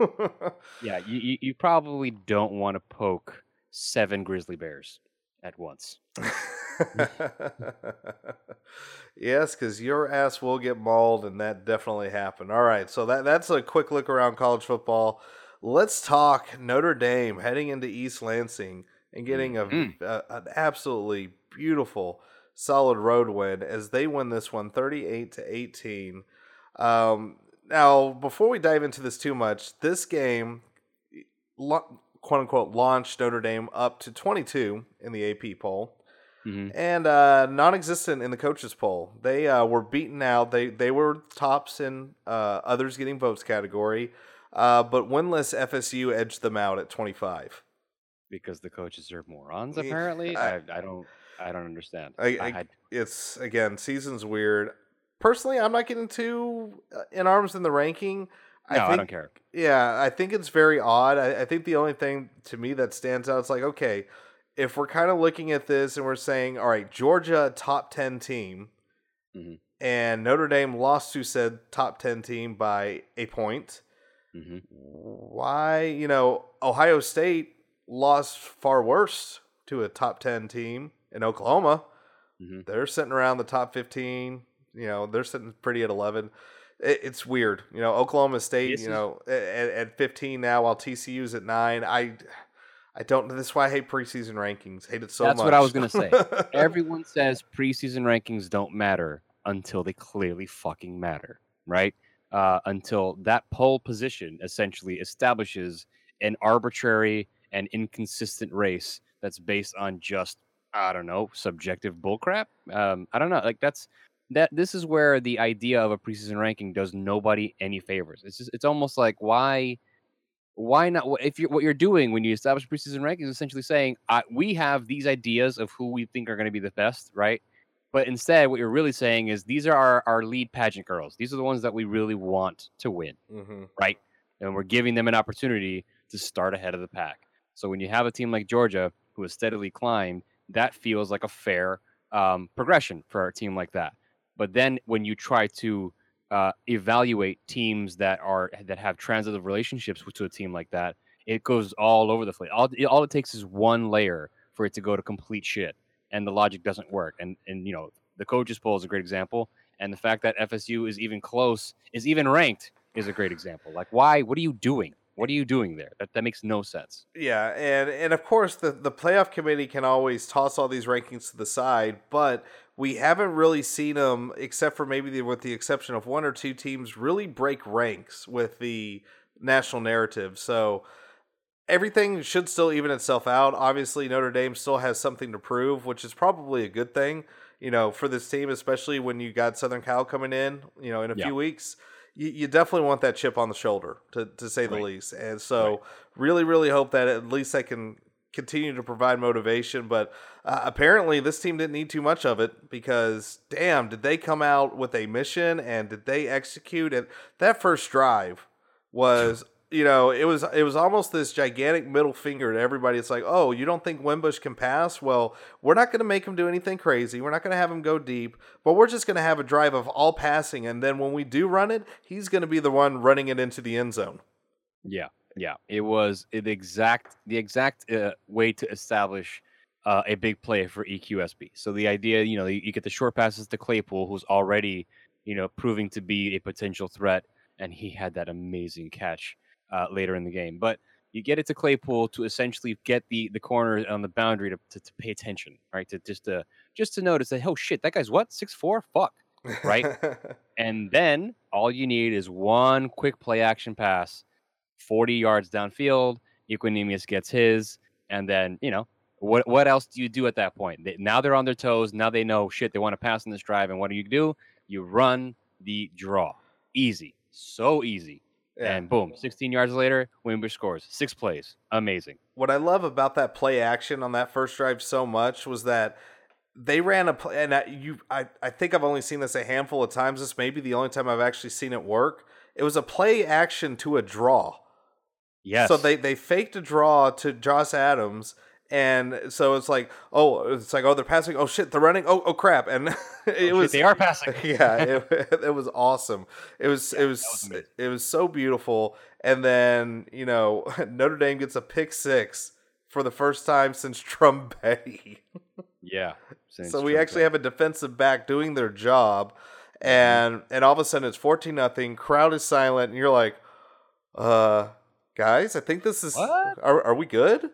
Yep. yeah, you, you probably don't want to poke seven grizzly bears at once. yes, because your ass will get mauled, and that definitely happened. All right, so that that's a quick look around college football. Let's talk Notre Dame heading into East Lansing and getting mm-hmm. a, a, an absolutely beautiful solid road win as they win this one 38 to 18. Um, now, before we dive into this too much, this game, quote unquote launched Notre Dame up to 22 in the AP poll. Mhm. And uh, non-existent in the coaches poll. They uh, were beaten out. They they were tops in uh, others getting votes category, uh, but winless FSU edged them out at 25. because the coaches are morons. Apparently, I- I, I don't I don't understand. I- I- had- It's again season's weird. Personally, I'm not getting too uh, in arms in the ranking. no, I, think, don't care. Yeah, I think it's very odd. I, I think the only thing to me that stands out is like, okay, if we're kind of looking at this and we're saying, all right, Georgia top ten team, Mhm. and Notre Dame lost to said top ten team by a point. hmm Why, you know, Ohio State lost far worse to a top ten team in Oklahoma. Mhm. They're sitting around the top fifteen. You know, they're sitting pretty at eleven. It, it's weird. You know, Oklahoma State. This you know, at, at fifteen now, while TCU's at nine. I, I don't. This is why I hate preseason rankings. Hate it so That's much. what I was gonna say. Everyone says preseason rankings don't matter until they clearly fucking matter, right? Uh, until that pole position essentially establishes an arbitrary and inconsistent race that's based on just I don't know subjective bullcrap. Um, I don't know. Like that's that. This is where the idea of a preseason ranking does nobody any favors. It's just it's almost like why why not if you're what you're doing when you establish preseason rankings, is essentially saying we have these ideas of who we think are going to be the best right but instead what you're really saying is these are our, our lead pageant girls these are the ones that we really want to win hmm right and we're giving them an opportunity to start ahead of the pack so when you have a team like georgia who has steadily climbed that feels like a fair um, progression for a team like that but then when you try to uh, evaluate teams that are that have transitive relationships to a team like that, it goes all over the place. All, it- all it takes is one layer for it to go to complete shit, and the logic doesn't work. And and you know the coaches poll is a great example, and the fact that FSU is even close, is even ranked, is a great example. Like why? What are you doing? What are you doing there? That that makes no sense. Yeah, and and of course the the playoff committee can always toss all these rankings to the side, but we haven't really seen them, except for maybe the, with the exception of one or two teams, really break ranks with the national narrative. So everything should still even itself out. Obviously, Notre Dame still has something to prove, which is probably a good thing, you know, for this team, especially when you got Southern Cal coming in, you know, in a Yeah. few weeks. You, you definitely want that chip on the shoulder, to, to say the Right. least. And so, really, really hope that at least I can continue to provide motivation. But uh, apparently, this team didn't need too much of it because, damn, did they come out with a mission and did they execute? And that first drive was, you know, it was it was almost this gigantic middle finger to everybody. It's like, oh, you don't think Wimbush can pass? Well, we're not going to make him do anything crazy. We're not going to have him go deep, but we're just going to have a drive of all passing, and then when we do run it, he's going to be the one running it into the end zone. Yeah, yeah. It was the exact the exact uh, way to establish uh, a big play for EQSB. So the idea, you know, you get the short passes to Claypool, who's already, you know, proving to be a potential threat, and he had that amazing catch uh, later in the game. But you get it to Claypool to essentially get the the corner on the boundary to, to, to pay attention, right? To just to just to notice that oh shit, that guy's what six four, fuck. Right. And then all you need is one quick play action pass, 40 yards downfield. Equanimeous gets his. And then, you know, what what else do you do at that point? They, now they're on their toes. Now they know shit, they want to pass in this drive. And what do you do? You run the draw. Easy. So easy. Yeah. And boom, 16 yards later, Wimbush scores. Six plays. Amazing. what I love about that play action on that first drive so much was that they ran a play, and I, you, I, I think I've only seen this a handful of times. This may be the only time I've actually seen it work. It was a play action to a draw. Yes. So they they faked a draw to Josh Adams, and so it's like, oh, it's like, oh, they're passing. Oh shit, they're running. Oh, oh crap, and it Oh, shit, was they are passing. yeah, it, it was awesome. It was it was, was it was so beautiful. And then you know Notre Dame gets a pick six for the first time since Trumbetti. Yeah. since so we Trump actually got- have a defensive back doing their job, and and all of a sudden it's fourteen nothing. Crowd is silent, and you're like, uh, guys, I think this is. What? Are are we good?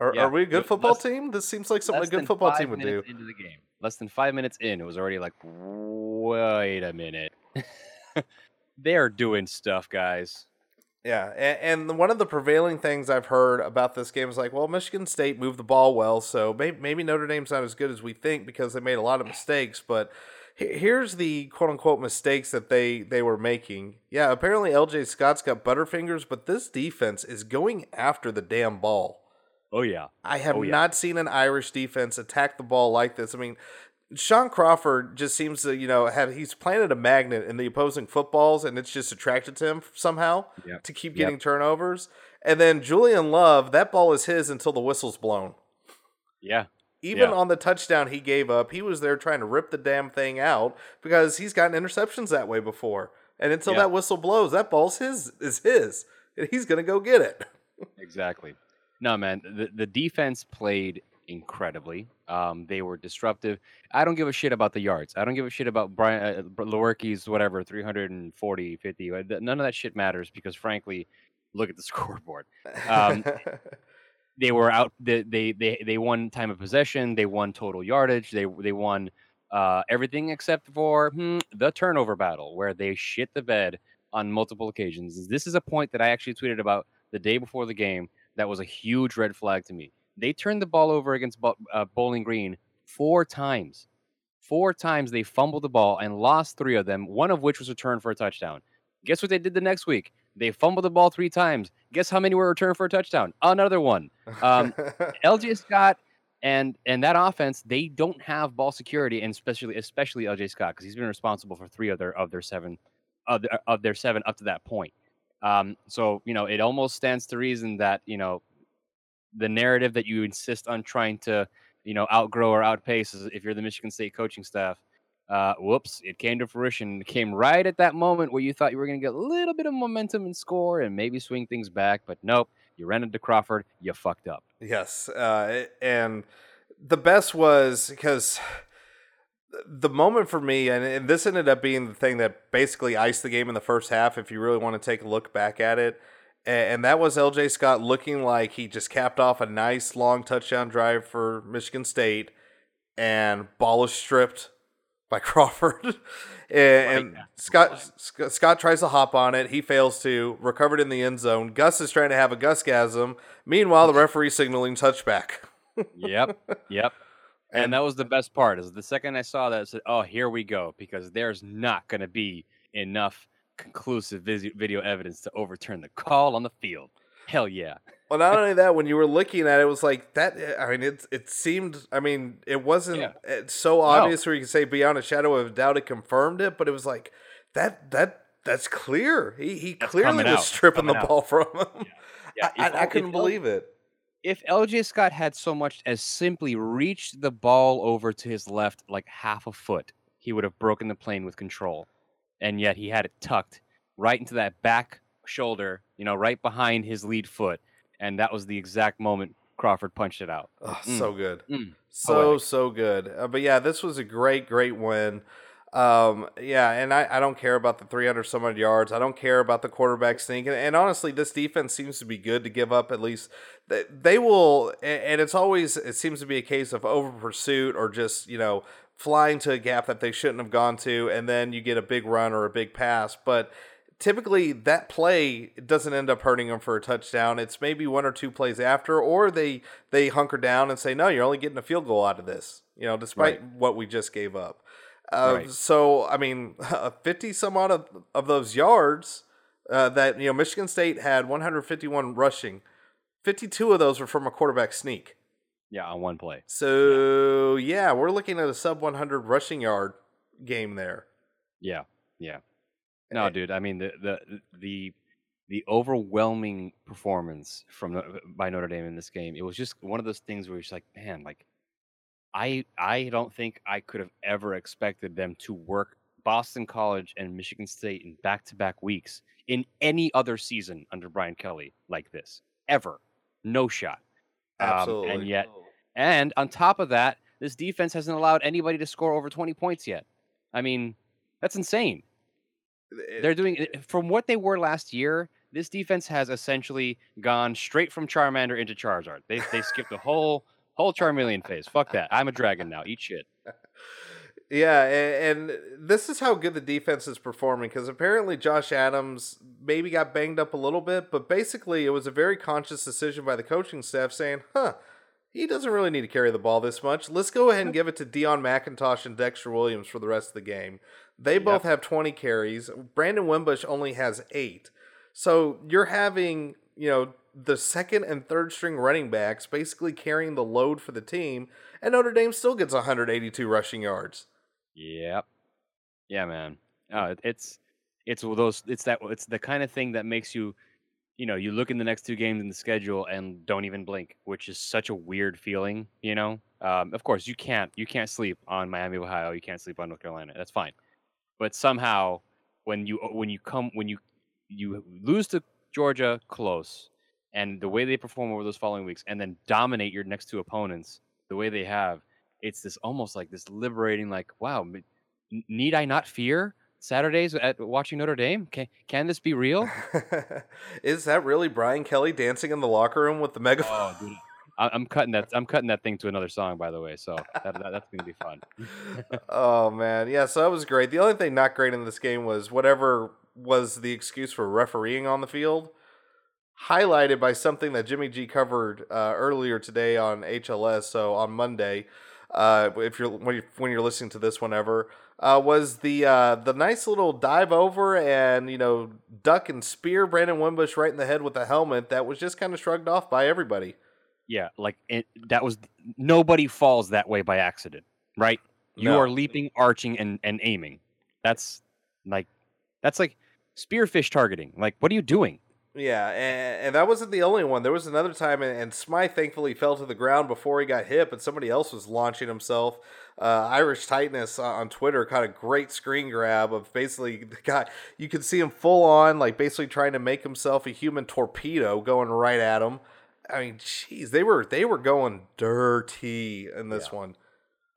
Are, Yeah, are we a good football less- team? This seems like something a good football team would do. minutes Into the game, less than five minutes in, it was already like, wait a minute, they're doing stuff, guys. Yeah, and, and, one of the prevailing things I've heard about this game is like, well, Michigan State moved the ball well, so maybe, maybe Notre Dame's not as good as we think because they made a lot of mistakes. But here's the quote unquote mistakes that they they were making. Yeah, apparently LJ Scott's got butterfingers, but this defense is going after the damn ball. Oh yeah. I have oh, yeah. not seen an Irish defense attack the ball like this. I mean, Shaun Crawford just seems to, you know, have he's planted a magnet in the opposing footballs and it's just attracted to him somehow yep. to keep getting yep. turnovers. And then Julian Love, that ball is his until the whistle's blown. Yeah. Even yeah. on the touchdown he gave up, he was there trying to rip the damn thing out because he's gotten interceptions that way before. And until yeah. that whistle blows, that ball's his is his. And he's gonna go get it. exactly. No, man, the the defense played incredibly. Um, they were disruptive. I don't give a shit about the yards. I don't give a shit about Brian uh, Lewerke's whatever 340, 50. Uh, none of that shit matters because frankly, look at the scoreboard. Um, they were out. They, they they they won time of possession. They won total yardage. They they won uh, everything except for hmm, the turnover battle, where they shit the bed on multiple occasions. This is a point that I actually tweeted about the day before the game. That was a huge red flag to me. They turned the ball over against uh, Bowling Green four times. Four times they fumbled the ball and lost three of them, one of which was returned for a touchdown. Guess what they did the next week? They fumbled the ball three times. Guess how many were returned for a touchdown? Another one. Um, LJ Scott and and that offense, they don't have ball security, and especially especially LJ Scott because he's been responsible for three of their of their seven of, the, of their seven up to that point. Um, so you know, it almost stands to reason that you know the narrative that you insist on trying to you know outgrow or outpace is if you're the Michigan State coaching staff uh, whoops, it came to fruition. It came right at that moment where you thought you were going to get a little bit of momentum and score and maybe swing things back, but nope, you ran into Crawford, you fucked up. Yes, uh, and the best was because the moment for me, and, and, this ended up being the thing that basically iced the game in the first half. If you really want to take a look back at it, and, and that was L.J. Scott looking like he just capped off a nice long touchdown drive for Michigan State, and ball is stripped by Crawford. and, and Scott, Scott, Scott tries to hop on it. He fails to. Recovered in the end zone. Gus is trying to have a Gusgasm. Meanwhile, the referee signaling touchback. yep. Yep. And, and, that was the best part. Is the second I saw that, I said, "Oh, here we go," because there's not going to be enough conclusive video evidence to overturn the call on the field. Hell yeah. Well, not only that, when you were looking at it, it was like that. Eh, I mean, it it seemed. I mean, it wasn't yeah. it's so obvious no. where you could say beyond a shadow of a doubt it confirmed it, but it was like that. That that's clear. He he that's clearly was out. stripping coming the ball from him. Yeah. Yeah. I, I, I, couldn't believe it. If LJ Scott had so much as simply reached the ball over to his left like half a foot, he would have broken the plane with control. And yet he had it tucked right into that back shoulder, you know, right behind his lead foot, and that was the exact moment Crawford punched it out. Oh, mm. So good, mm. so so good. Uh, but yeah, this was a great, great win. Um, yeah, and I, I don't care about the 300 some odd yards. I don't care about the quarterback sneak. And, and, honestly, this defense seems to be good to give up at least. They, they will, and it's always, it seems to be a case of over pursuit or just, you know, flying to a gap that they shouldn't have gone to. And then you get a big run or a big pass. But typically that play doesn't end up hurting them for a touchdown. It's maybe one or two plays after, or they they hunker down and say, "No, you're only getting a field goal out of this." You know, despite right. what we just gave up. Uh, right. So I mean, fifty some odd of, of those yards uh, that you know Michigan State had 151 rushing. 52 of those were from a quarterback sneak. Yeah, on one play. So yeah, yeah we're looking at a sub 100 rushing yard game there. Yeah, yeah. No, eh dude. I mean the the the the overwhelming performance from by Notre Dame in this game. It was just one of those things where it's like, man, like I I don't think I could have ever expected them to work Boston College and Michigan State in back to back weeks in any other season under Brian Kelly like this ever. No shot. Absolutely. Um, and yet, and on top of that, this defense hasn't allowed anybody to score over 20 points yet. I mean, that's insane. It, They're doing from what they were last year. This defense has essentially gone straight from Charmander into Charizard. They they skipped the whole whole Charmeleon phase. Fuck that. I'm a dragon now. Eat shit. Yeah, and, and this is how good the defense is performing because apparently Josh Adams maybe got banged up a little bit, but basically it was a very conscious decision by the coaching staff saying, huh, he doesn't really need to carry the ball this much. Let's go ahead and give it to Deon McIntosh and Dexter Williams for the rest of the game. They yep. both have 20 carries. Brandon Wimbush only has eight. So you're having, you know, the second and third string running backs basically carrying the load for the team, and Notre Dame still gets 182 rushing yards. Yep. Yeah, man. Oh, it's it's those it's that it's the kind of thing that makes you you know, you look in the next two games in the schedule and don't even blink, which is such a weird feeling, you know. Um, of course, you can't you can't sleep on Miami, Ohio. You can't sleep on North Carolina. That's fine. But somehow, when you when you come when you you lose to Georgia close, and the way they perform over those following weeks, and then dominate your next two opponents the way they have, it's this almost like this liberating, like wow, need I not fear? Saturdays at watching Notre Dame? Can can this be real? Is that really Brian Kelly dancing in the locker room with the megaphone? Oh. I'm cutting that. I'm cutting that thing to another song, by the way. So that, that, that's going to be fun. oh man, yeah. So that was great. The only thing not great in this game was whatever was the excuse for refereeing on the field, highlighted by something that Jimmy G covered uh, earlier today on HLS. So on Monday, uh, if you're when, you're when you're listening to this, whenever uh, was the uh, the nice little dive over and you know duck and spear Brandon Wimbush right in the head with a helmet that was just kind of shrugged off by everybody. Yeah, like it, that was nobody falls that way by accident, right? You no. are leaping, arching, and and aiming. That's like that's like spearfish targeting. Like, what are you doing? Yeah, and, and, that wasn't the only one. There was another time, and, and Smythe thankfully fell to the ground before he got hit, but somebody else was launching himself. Uh, Irish Tightness on Twitter caught a great screen grab of basically the guy. You could see him full on, like basically trying to make himself a human torpedo going right at him. I mean, jeez, they were they were going dirty in this yeah. one.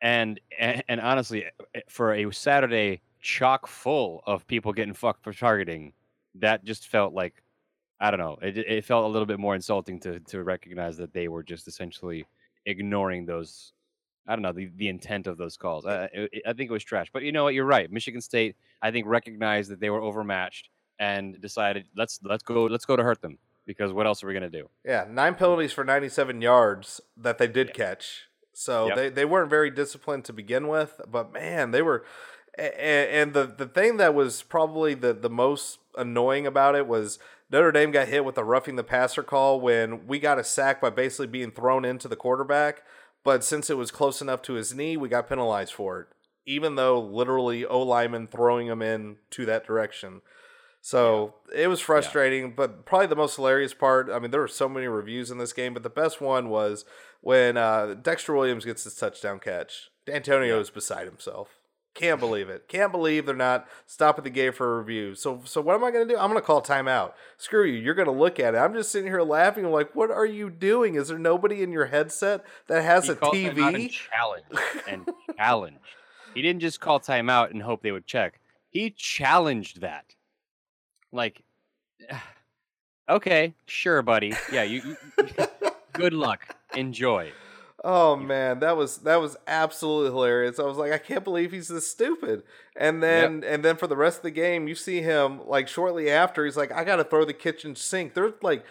And, and and honestly, eh, for a Saturday chock full of people getting fucked for targeting, that just felt like I don't know. It it felt a little bit more insulting to to recognize that they were just essentially ignoring those. I don't know the, the intent of those calls. I, it, I think it was trash. But you know what? You're right. Michigan State, I think, recognized that they were overmatched and decided let's let's go let's go to hurt them because what else are we gonna do? Yeah, nine penalties for 97 yards that they did catch. So yep. they, they weren't very disciplined to begin with, but man, they were. And, and the the thing that was probably the the most annoying about it was Notre Dame got hit with a roughing the passer call when we got a sack by basically being thrown into the quarterback. But since it was close enough to his knee, we got penalized for it, even though literally O lineman throwing him in to that direction. So yeah. it was frustrating, yeah. but probably the most hilarious part. I mean, there were so many reviews in this game, but the best one was when uh, Dexter Williams gets his touchdown catch. Dantonio yeah. is beside himself. Can't believe it. Can't believe they're not stopping the game for a review. So so what am I gonna do? I'm gonna call timeout. Screw you. You're gonna look at it. I'm just sitting here laughing. I'm like, what are you doing? Is there nobody in your headset that has he a TV? And challenge and challenge. He didn't just call timeout and hope they would check. He challenged that. Like, okay, sure, buddy. Yeah, you. you good luck. Enjoy. Oh man, that was that was absolutely hilarious. I was like, I can't believe he's this stupid. And then yep. and then for the rest of the game, you see him like shortly after, he's like, I gotta throw the kitchen sink. There's like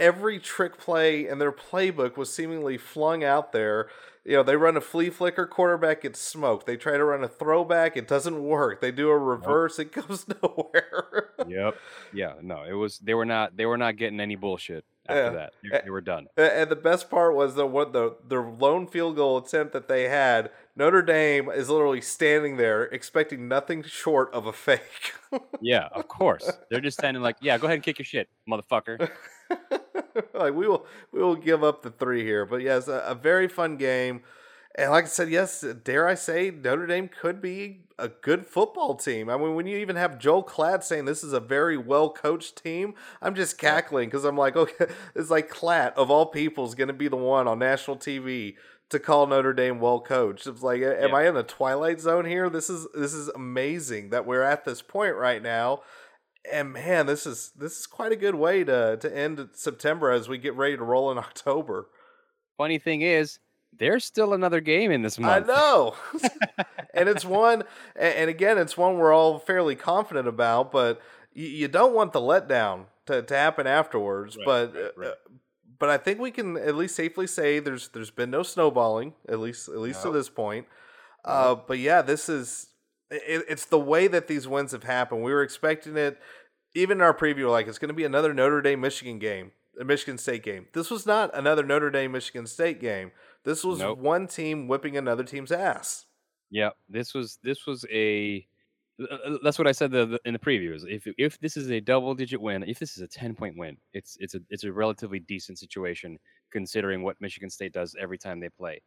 every trick play in their playbook was seemingly flung out there. You know, they run a flea flicker, quarterback gets smoked. They try to run a throwback, it doesn't work. They do a reverse, nope. it goes nowhere. yep. Yeah. No, it was they were not they were not getting any bullshit after yeah. that. You, they, were done. And the best part was the what the the lone field goal attempt that they had. Notre Dame is literally standing there expecting nothing short of a fake. yeah, of course. They're just standing like, yeah, go ahead and kick your shit, motherfucker. like we will we will give up the three here, but yes, a, a very fun game. And like I said, yes, dare I say, Notre Dame could be a good football team. I mean, when you even have Joel Klatt saying this is a very well coached team, I'm just cackling because I'm like, okay, it's like Klatt of all people is going to be the one on national TV to call Notre Dame well coached. It's like, am yeah. I in the twilight zone here? This is this is amazing that we're at this point right now. And man, this is this is quite a good way to to end September as we get ready to roll in October. Funny thing is, there's still another game in this month. I know, and it's one, and again, it's one we're all fairly confident about, but you, you don't want the letdown to, to happen afterwards. Right, but right, right. uh, but I think we can at least safely say there's there's been no snowballing at least at least to this point. Uh, but yeah, this is it, it's the way that these wins have happened. We were expecting it, even in our preview, like it's going to be another Notre Dame Michigan game, a Michigan State game. This was not another Notre Dame Michigan State game. This was Nope. one team whipping another team's ass. Yeah, this was this was a. That's what I said the, the, in the previews. If if this is a double digit win, if this is a ten point win, it's it's a it's a relatively decent situation considering what Michigan State does every time they play.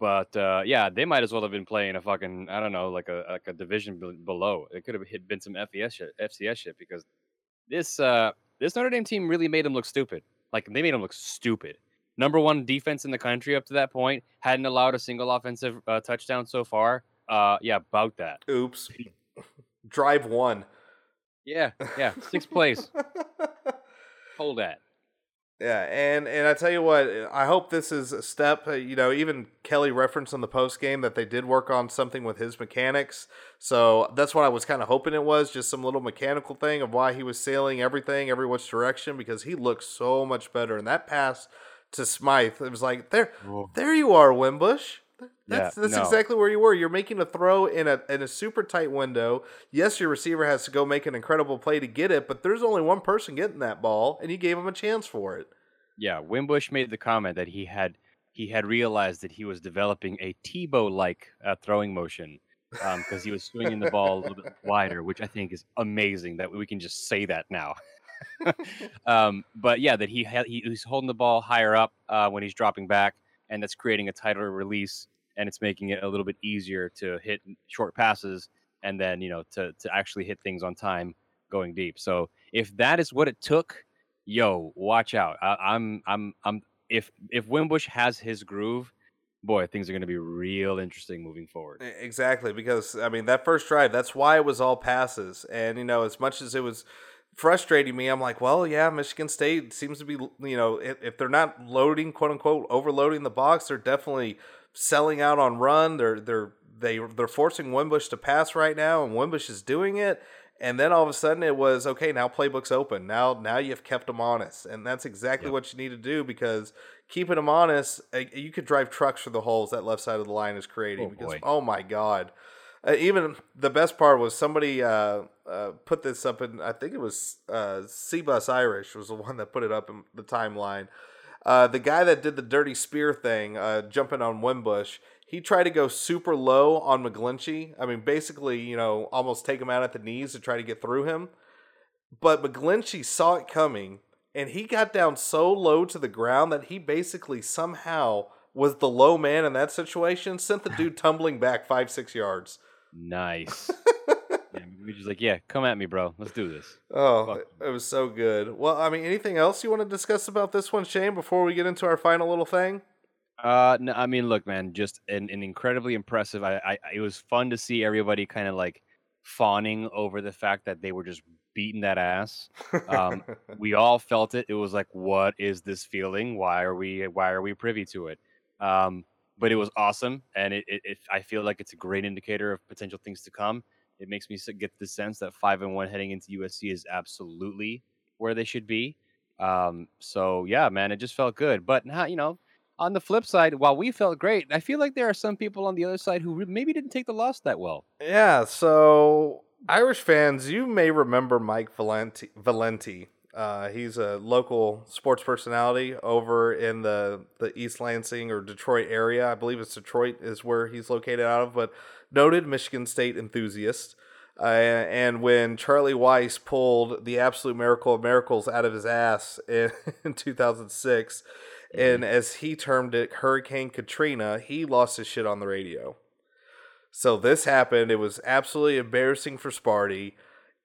But uh, yeah, they might as well have been playing a fucking I don't know like a like a division be- below. It could have hit, been some FES shit, FCS shit because this uh this Notre Dame team really made them look stupid. Like they made them look stupid. Number one defense in the country up to that point hadn't allowed a single offensive uh, touchdown so far. Uh, yeah, about that. Oops. Drive one. Yeah, yeah, six plays. Hold that. Yeah, and and I tell you what, I hope this is a step. uh, You know, even Kelly referenced on the post game that they did work on something with his mechanics. So that's what I was kind of hoping it was, just some little mechanical thing of why he was sailing everything every which direction because he looked so much better. And that pass to Smythe, it was like there, there you are, Wimbush. That's Yeah, that's no. exactly where you were. You're making a throw in a in a super tight window. Yes, your receiver has to go make an incredible play to get it, but there's only one person getting that ball, and you gave him a chance for it. Yeah, Wimbush made the comment that he had he had realized that he was developing a Tebow like uh, throwing motion because he was swinging the ball a little bit wider, which I think is amazing that we can just say that now. um, but yeah, that he he, he's holding the ball higher up uh, when he's dropping back, and that's creating a tighter release, and it's making it a little bit easier to hit short passes, and then you know to to actually hit things on time going deep. So if that is what it took, yo, watch out. I, I'm I'm I'm if if Wimbush has his groove, boy, things are going to be real interesting moving forward. Exactly, because I mean that first drive, that's why it was all passes. And you know, as much as it was frustrating me, I'm like, well, yeah, Michigan State seems to be, you know, if, if they're not loading, quote unquote, overloading the box, they're definitely selling out on run. They're they're they they're forcing Wimbush to pass right now, and Wimbush is doing it. And then all of a sudden it was okay. Now playbook's open. Now now you've kept them honest, and that's exactly Yep. what you need to do because keeping them honest, uh, you could drive trucks through the holes that left side of the line is creating. Oh, because boy. oh my god, uh, even the best part was somebody uh, uh, put this up in I think it was uh, Cbus Irish was the one that put it up in the timeline. Uh, the guy that did the dirty spear thing, uh, jumping on Wimbush, he tried to go super low on McGlinchey. I mean, basically, you know, almost take him out at the knees to try to get through him. But McGlinchey saw it coming, and he got down so low to the ground that he basically somehow was the low man in that situation, sent the dude tumbling back five, six yards. Nice. yeah, we just like, yeah, come at me, bro. Let's do this. Oh, Fuck. it- it was so good. Well, I mean, anything else you want to discuss about this one, Shane, before we get into our final little thing? Uh, no, I mean, look, man, just an, an incredibly impressive. I, I, it was fun to see everybody kind of like fawning over the fact that they were just beating that ass. Um, we all felt it. It was like, what is this feeling? Why are we, why are we privy to it? Um, but it was awesome, and it, it, it, I feel like it's a great indicator of potential things to come. It makes me get the sense that five and one heading into USC is absolutely where they should be. Um, so yeah, man, it just felt good. But now, you know, on the flip side, while we felt great, I feel like there are some people on the other side who maybe didn't take the loss that well. Yeah, so Irish fans, you may remember Mike Valenti. Valenti. Uh, he's a local sports personality over in the, the East Lansing or Detroit area. I believe it's Detroit is where he's located out of, but noted Michigan State enthusiast. Uh, and when Charlie Weis pulled the absolute miracle of miracles out of his ass in, in 2006, and as he termed it, Hurricane Katrina, he lost his shit on the radio. So this happened. It was absolutely embarrassing for Sparty.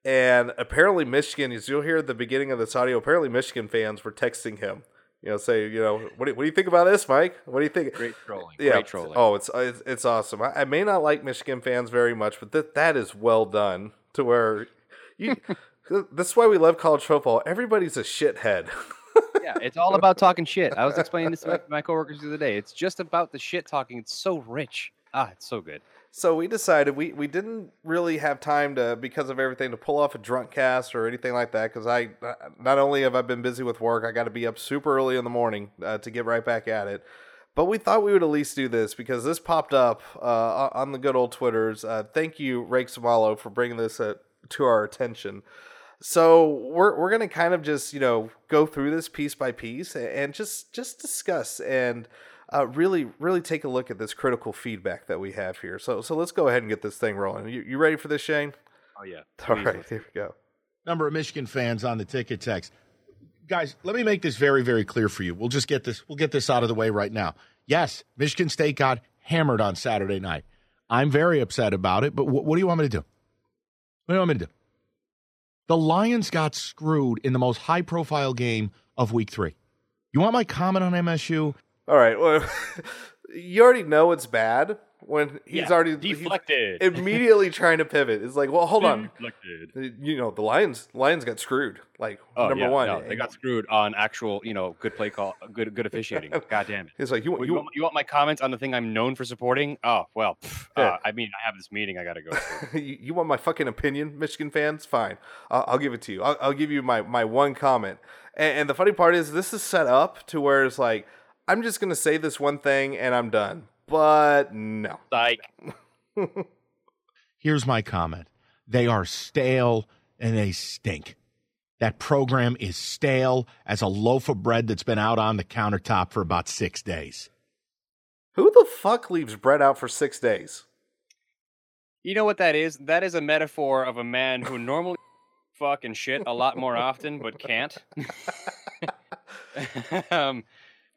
And apparently, Michigan, as you'll hear at the beginning of this audio, apparently Michigan fans were texting him. You know, say, you know, what do, what do you think about this, Mike? What do you think? Great trolling. Yeah. Great trolling. Oh, it's it's, it's awesome. I, I may not like Michigan fans very much, but that that is well done. To where you, that's why we love college football. Everybody's a shithead. yeah, it's all about talking shit. I was explaining this to my, my coworkers the other day. It's just about the shit talking. It's so rich. Ah, it's so good. So we decided we, we didn't really have time to because of everything to pull off a drunk cast or anything like that because I uh, not only have I been busy with work I got to be up super early in the morning uh, to get right back at it. But we thought we would at least do this because this popped up uh, on the good old twitters uh, thank you Rake Samalo for bringing this uh, to our attention. So we're we're gonna kind of just you know go through this piece by piece and just just discuss and uh, really, really take a look at this critical feedback that we have here. So, so let's go ahead and get this thing rolling. You, you ready for this, Shane? Oh yeah. All right, here we go. Number of Michigan fans on the ticket text. Guys, let me make this very, very clear for you. We'll just get this. We'll get this out of the way right now. Yes, Michigan State got hammered on Saturday night. I'm very upset about it. But wh- what do you want me to do? What do you want me to do? The Lions got screwed in the most high-profile game of Week Three. You want my comment on MSU? All right. Well, you already know it's bad when he's Yeah, already deflected. he's immediately trying to pivot. It's like, well, hold on. Deflected. You know, the Lions Lions got screwed. Like Oh, number yeah, one, no, they got screwed on actual, you know, good play call, good good officiating. God damn it. It's like you, You, you, want, you want my comments on the thing I'm known for supporting? Oh well, pff, Yeah. uh, I mean, I have this meeting I got to go you, you want my fucking opinion, Michigan fans? Fine, I'll, I'll give it to you. I'll, I'll give you my, my one comment. And, and the funny part is, this is set up to where it's like, I'm just gonna say this one thing and I'm done. But no, like, Here's my comment. They are stale and they stink. That program is stale as a loaf of bread that's been out on the countertop for about six days. who the fuck leaves bread out for six days? you know what that is? That is a metaphor of a man who normally fuck and shit a lot more often, but can't. um,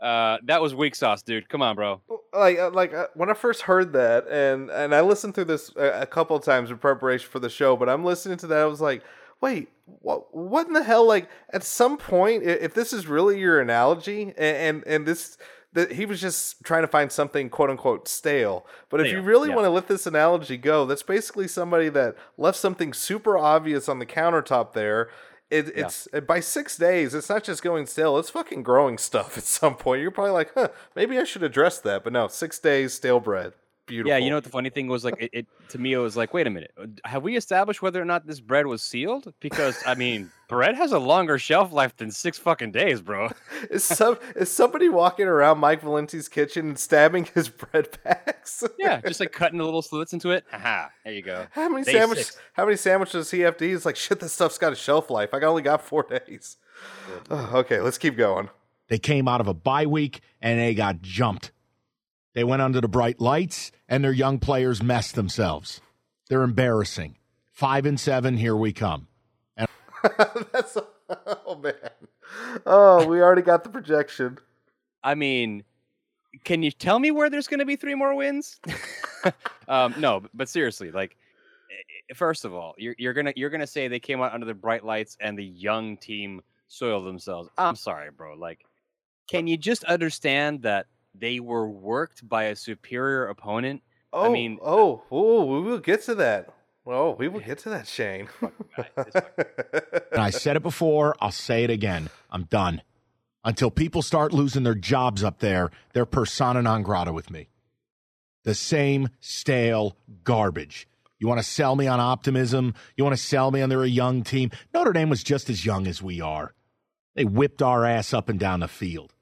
uh, that was weak sauce, dude. Come on, bro. like uh, like uh, when I first heard that, and and I listened through this a, a couple of times in preparation for the show, but I'm listening to that, I was like, wait, what what in the hell? Like at some point, if this is really your analogy, and and, and this. That he was just trying to find something quote unquote stale. But if you really yeah. want to let this analogy go, that's basically somebody that left something super obvious on the countertop there. It, Yeah. it's uh, by six days. It's not just going stale. It's fucking growing stuff. At some point, you're probably like, "Huh, maybe I should address that." But no, six days stale bread. Beautiful. Yeah, you know what the funny thing was? Like, it, it to me, it was like, wait a minute, uh, have we established whether or not this bread was sealed? Because I mean, bread has a longer shelf life than six fucking days, bro. is some is somebody walking around Mike Valenti's kitchen and stabbing his bread packs? Yeah, just like cutting the little slits into it. Haha, there you go. How many Day sandwiches? six. How many sandwiches does he have to eat? It's like shit. This stuff's got a shelf life. I only got four days. Oh, okay, let's keep going. They came out of a bye week and they got jumped. They went under the bright lights and their young players messed themselves. They're embarrassing. Five and seven, here we come. And- That's oh man. Oh, we already got the projection. I mean, can you tell me where there's going to be three more wins? um, no, but- but seriously, like, eh, first of all, you're, you're gonna you're gonna say they came out under the bright lights and the young team soiled themselves. I'm sorry, bro. Like, can you just understand that they were worked by a superior opponent? Oh, I mean- uh oh, oh, we will get to that. Oh, we will get to that, Shane. guy, this fucking- And I said it before, I'll say it again. I'm done. Until people start losing their jobs up there, they're persona non grata with me. The same stale garbage. You want to sell me on optimism? You want to sell me on they're a young team? Notre Dame was just as young as we are. They whipped our ass up and down the field.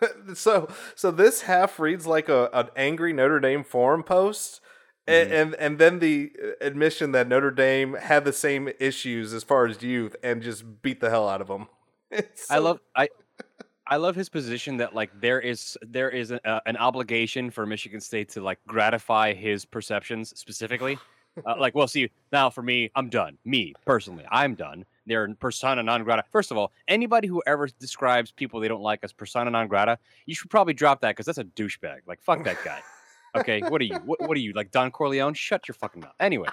so, so this half reads like a an angry Notre Dame forum post, Mm-hmm. and, and and then the admission that Notre Dame had the same issues as far as youth and just beat the hell out of them. It's I love I I love his position that like there is there is a, uh, an obligation for Michigan State to like gratify his perceptions specifically. Uh, like, well, see, now for me, I'm done. Me personally, I'm done. They're persona non grata. First of all, anybody who ever describes people they don't like as persona non grata, you should probably drop that because that's a douchebag. Like, fuck that guy. Okay, what are you? What, what are you like, Don Corleone? Shut your fucking mouth. Anyway,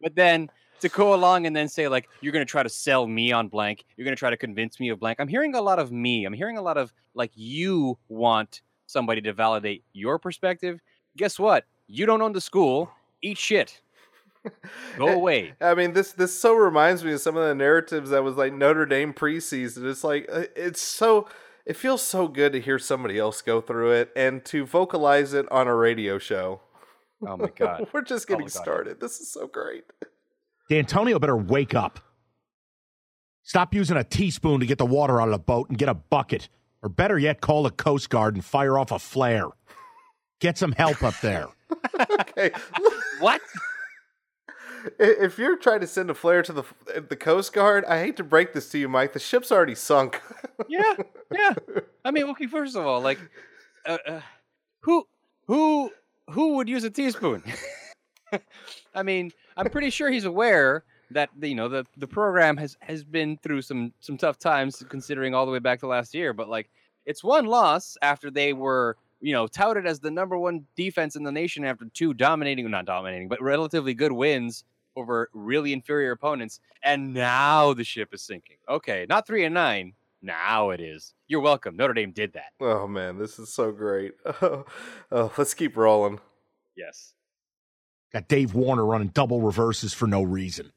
but then to go along and then say like you're going to try to sell me on blank you're going to try to convince me of blank i'm hearing a lot of me i'm hearing a lot of like you want somebody to validate your perspective guess what you don't own the school eat shit go away I mean, this this so reminds me of some of the narratives that was like Notre Dame preseason. It's like uh, it's so It feels so good to hear somebody else go through it and to vocalize it on a radio show. Oh my god. We're just Oh getting God. started. This is so great. Dantonio better wake up. Stop using a teaspoon to get the water out of the boat and get a bucket. Or better yet, call the Coast Guard and fire off a flare. Get some help up there. Okay. what? If you're trying to send a flare to the the Coast Guard, I hate to break this to you, Mike. The ship's already sunk. Yeah, yeah. I mean, okay. First of all, like, uh, uh, who, who, who would use a teaspoon? I mean, I'm pretty sure he's aware that you know the the program has has been through some some tough times, considering all the way back to last year. But like, it's one loss after they were you know touted as the number one defense in the nation after two dominating, not dominating, but relatively good wins over really inferior opponents, and now the ship is sinking. Okay, not three and nine. Now it is. You're welcome. Notre Dame did that. oh man, this is so great. Oh, oh, let's keep rolling. Yes. Got Dave Warner running double reverses for no reason.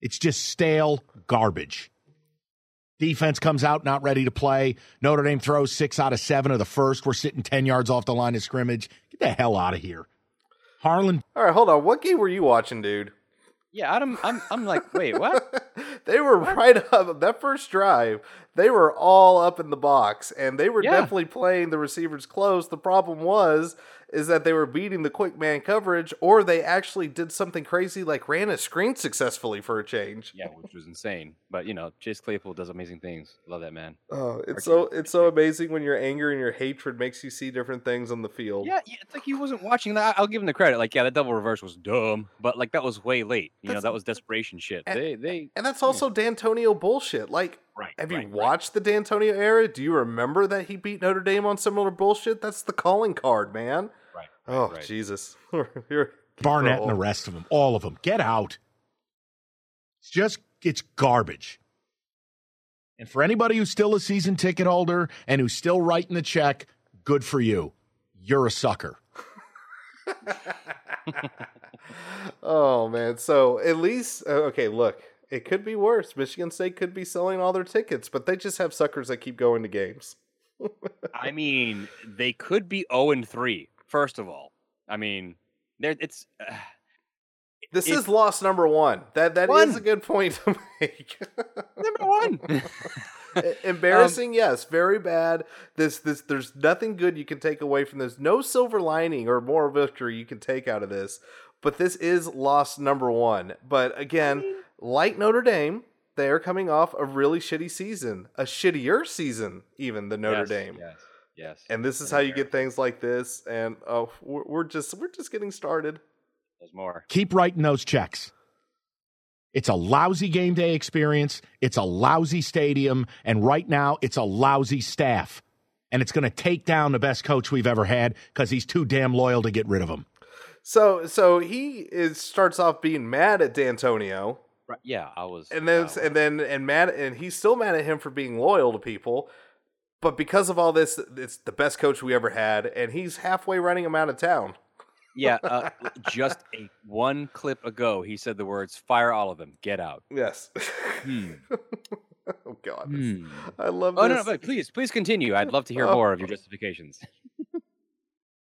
It's just stale garbage. Defense comes out not ready to play. Notre Dame throws six out of seven of the first. We're sitting 10 yards off the line of scrimmage. Get the hell out of here. Harlon, All right, hold on. What game were you watching, dude? Yeah, Adam, I'm, I'm like, wait, what? they were right up that first drive. They were all up in the box, and they were Yeah. definitely playing the receivers close. The problem was is that they were beating the quick man coverage, or they actually did something crazy like ran a screen successfully for a change. Yeah, which was insane. But you know, Chase Claypool does amazing things. Love that man. Oh, it's Argument. so it's so amazing when your anger and your hatred makes you see different things on the field. Yeah, yeah, it's like he wasn't watching that. I'll give him the credit. Like, yeah, that double reverse was dumb, but like that was way late. You know, that was desperation shit. and- They, they, And that's also Dantonio bullshit. Like, right. have you right, right. watched the Dantonio era? Do you remember that he beat Notre Dame on similar bullshit? That's the calling card, man. Right. Oh right. Jesus! You're- Barnett, and the rest of them, all of them, get out. It's just, it's garbage. And for anybody who's still a season ticket holder and who's still writing the check, good for you. You're a sucker. oh man! So at least uh, okay. Look, it could be worse. Michigan State could be selling all their tickets, but they just have suckers that keep going to games. I mean, they could be 0 and 3, first of all. I mean, there it's uh, This If- is loss number one. That that is One. a good point to make. number one. E- Embarrassing, yes, very bad. This this there's nothing good you can take away from this. No silver lining or moral victory you can take out of this. But this is loss number one. But again, like Notre Dame, they are coming off a really shitty season, a shittier season even than Notre Yes, Dame. Yes. Yes. And this is how you get things like this. And oh, we're, we're just we're just getting started. There's more. Keep writing those checks. It's a lousy game day experience. It's a lousy stadium. And right now, it's a lousy staff. And it's going to take down the best coach we've ever had because he's too damn loyal to get rid of him. So so he is starts off being mad at Dantonio. Right. Yeah, I was. and then wow. and then and mad and he's still mad at him for being loyal to people but because of all this it's the best coach we ever had and he's halfway running him out of town yeah, uh, just a one clip ago, he said the words "fire all of them, get out." yes Hmm. oh god Hmm. i love Oh this no, no, but please, please continue. I'd love to hear Oh. more of your justifications.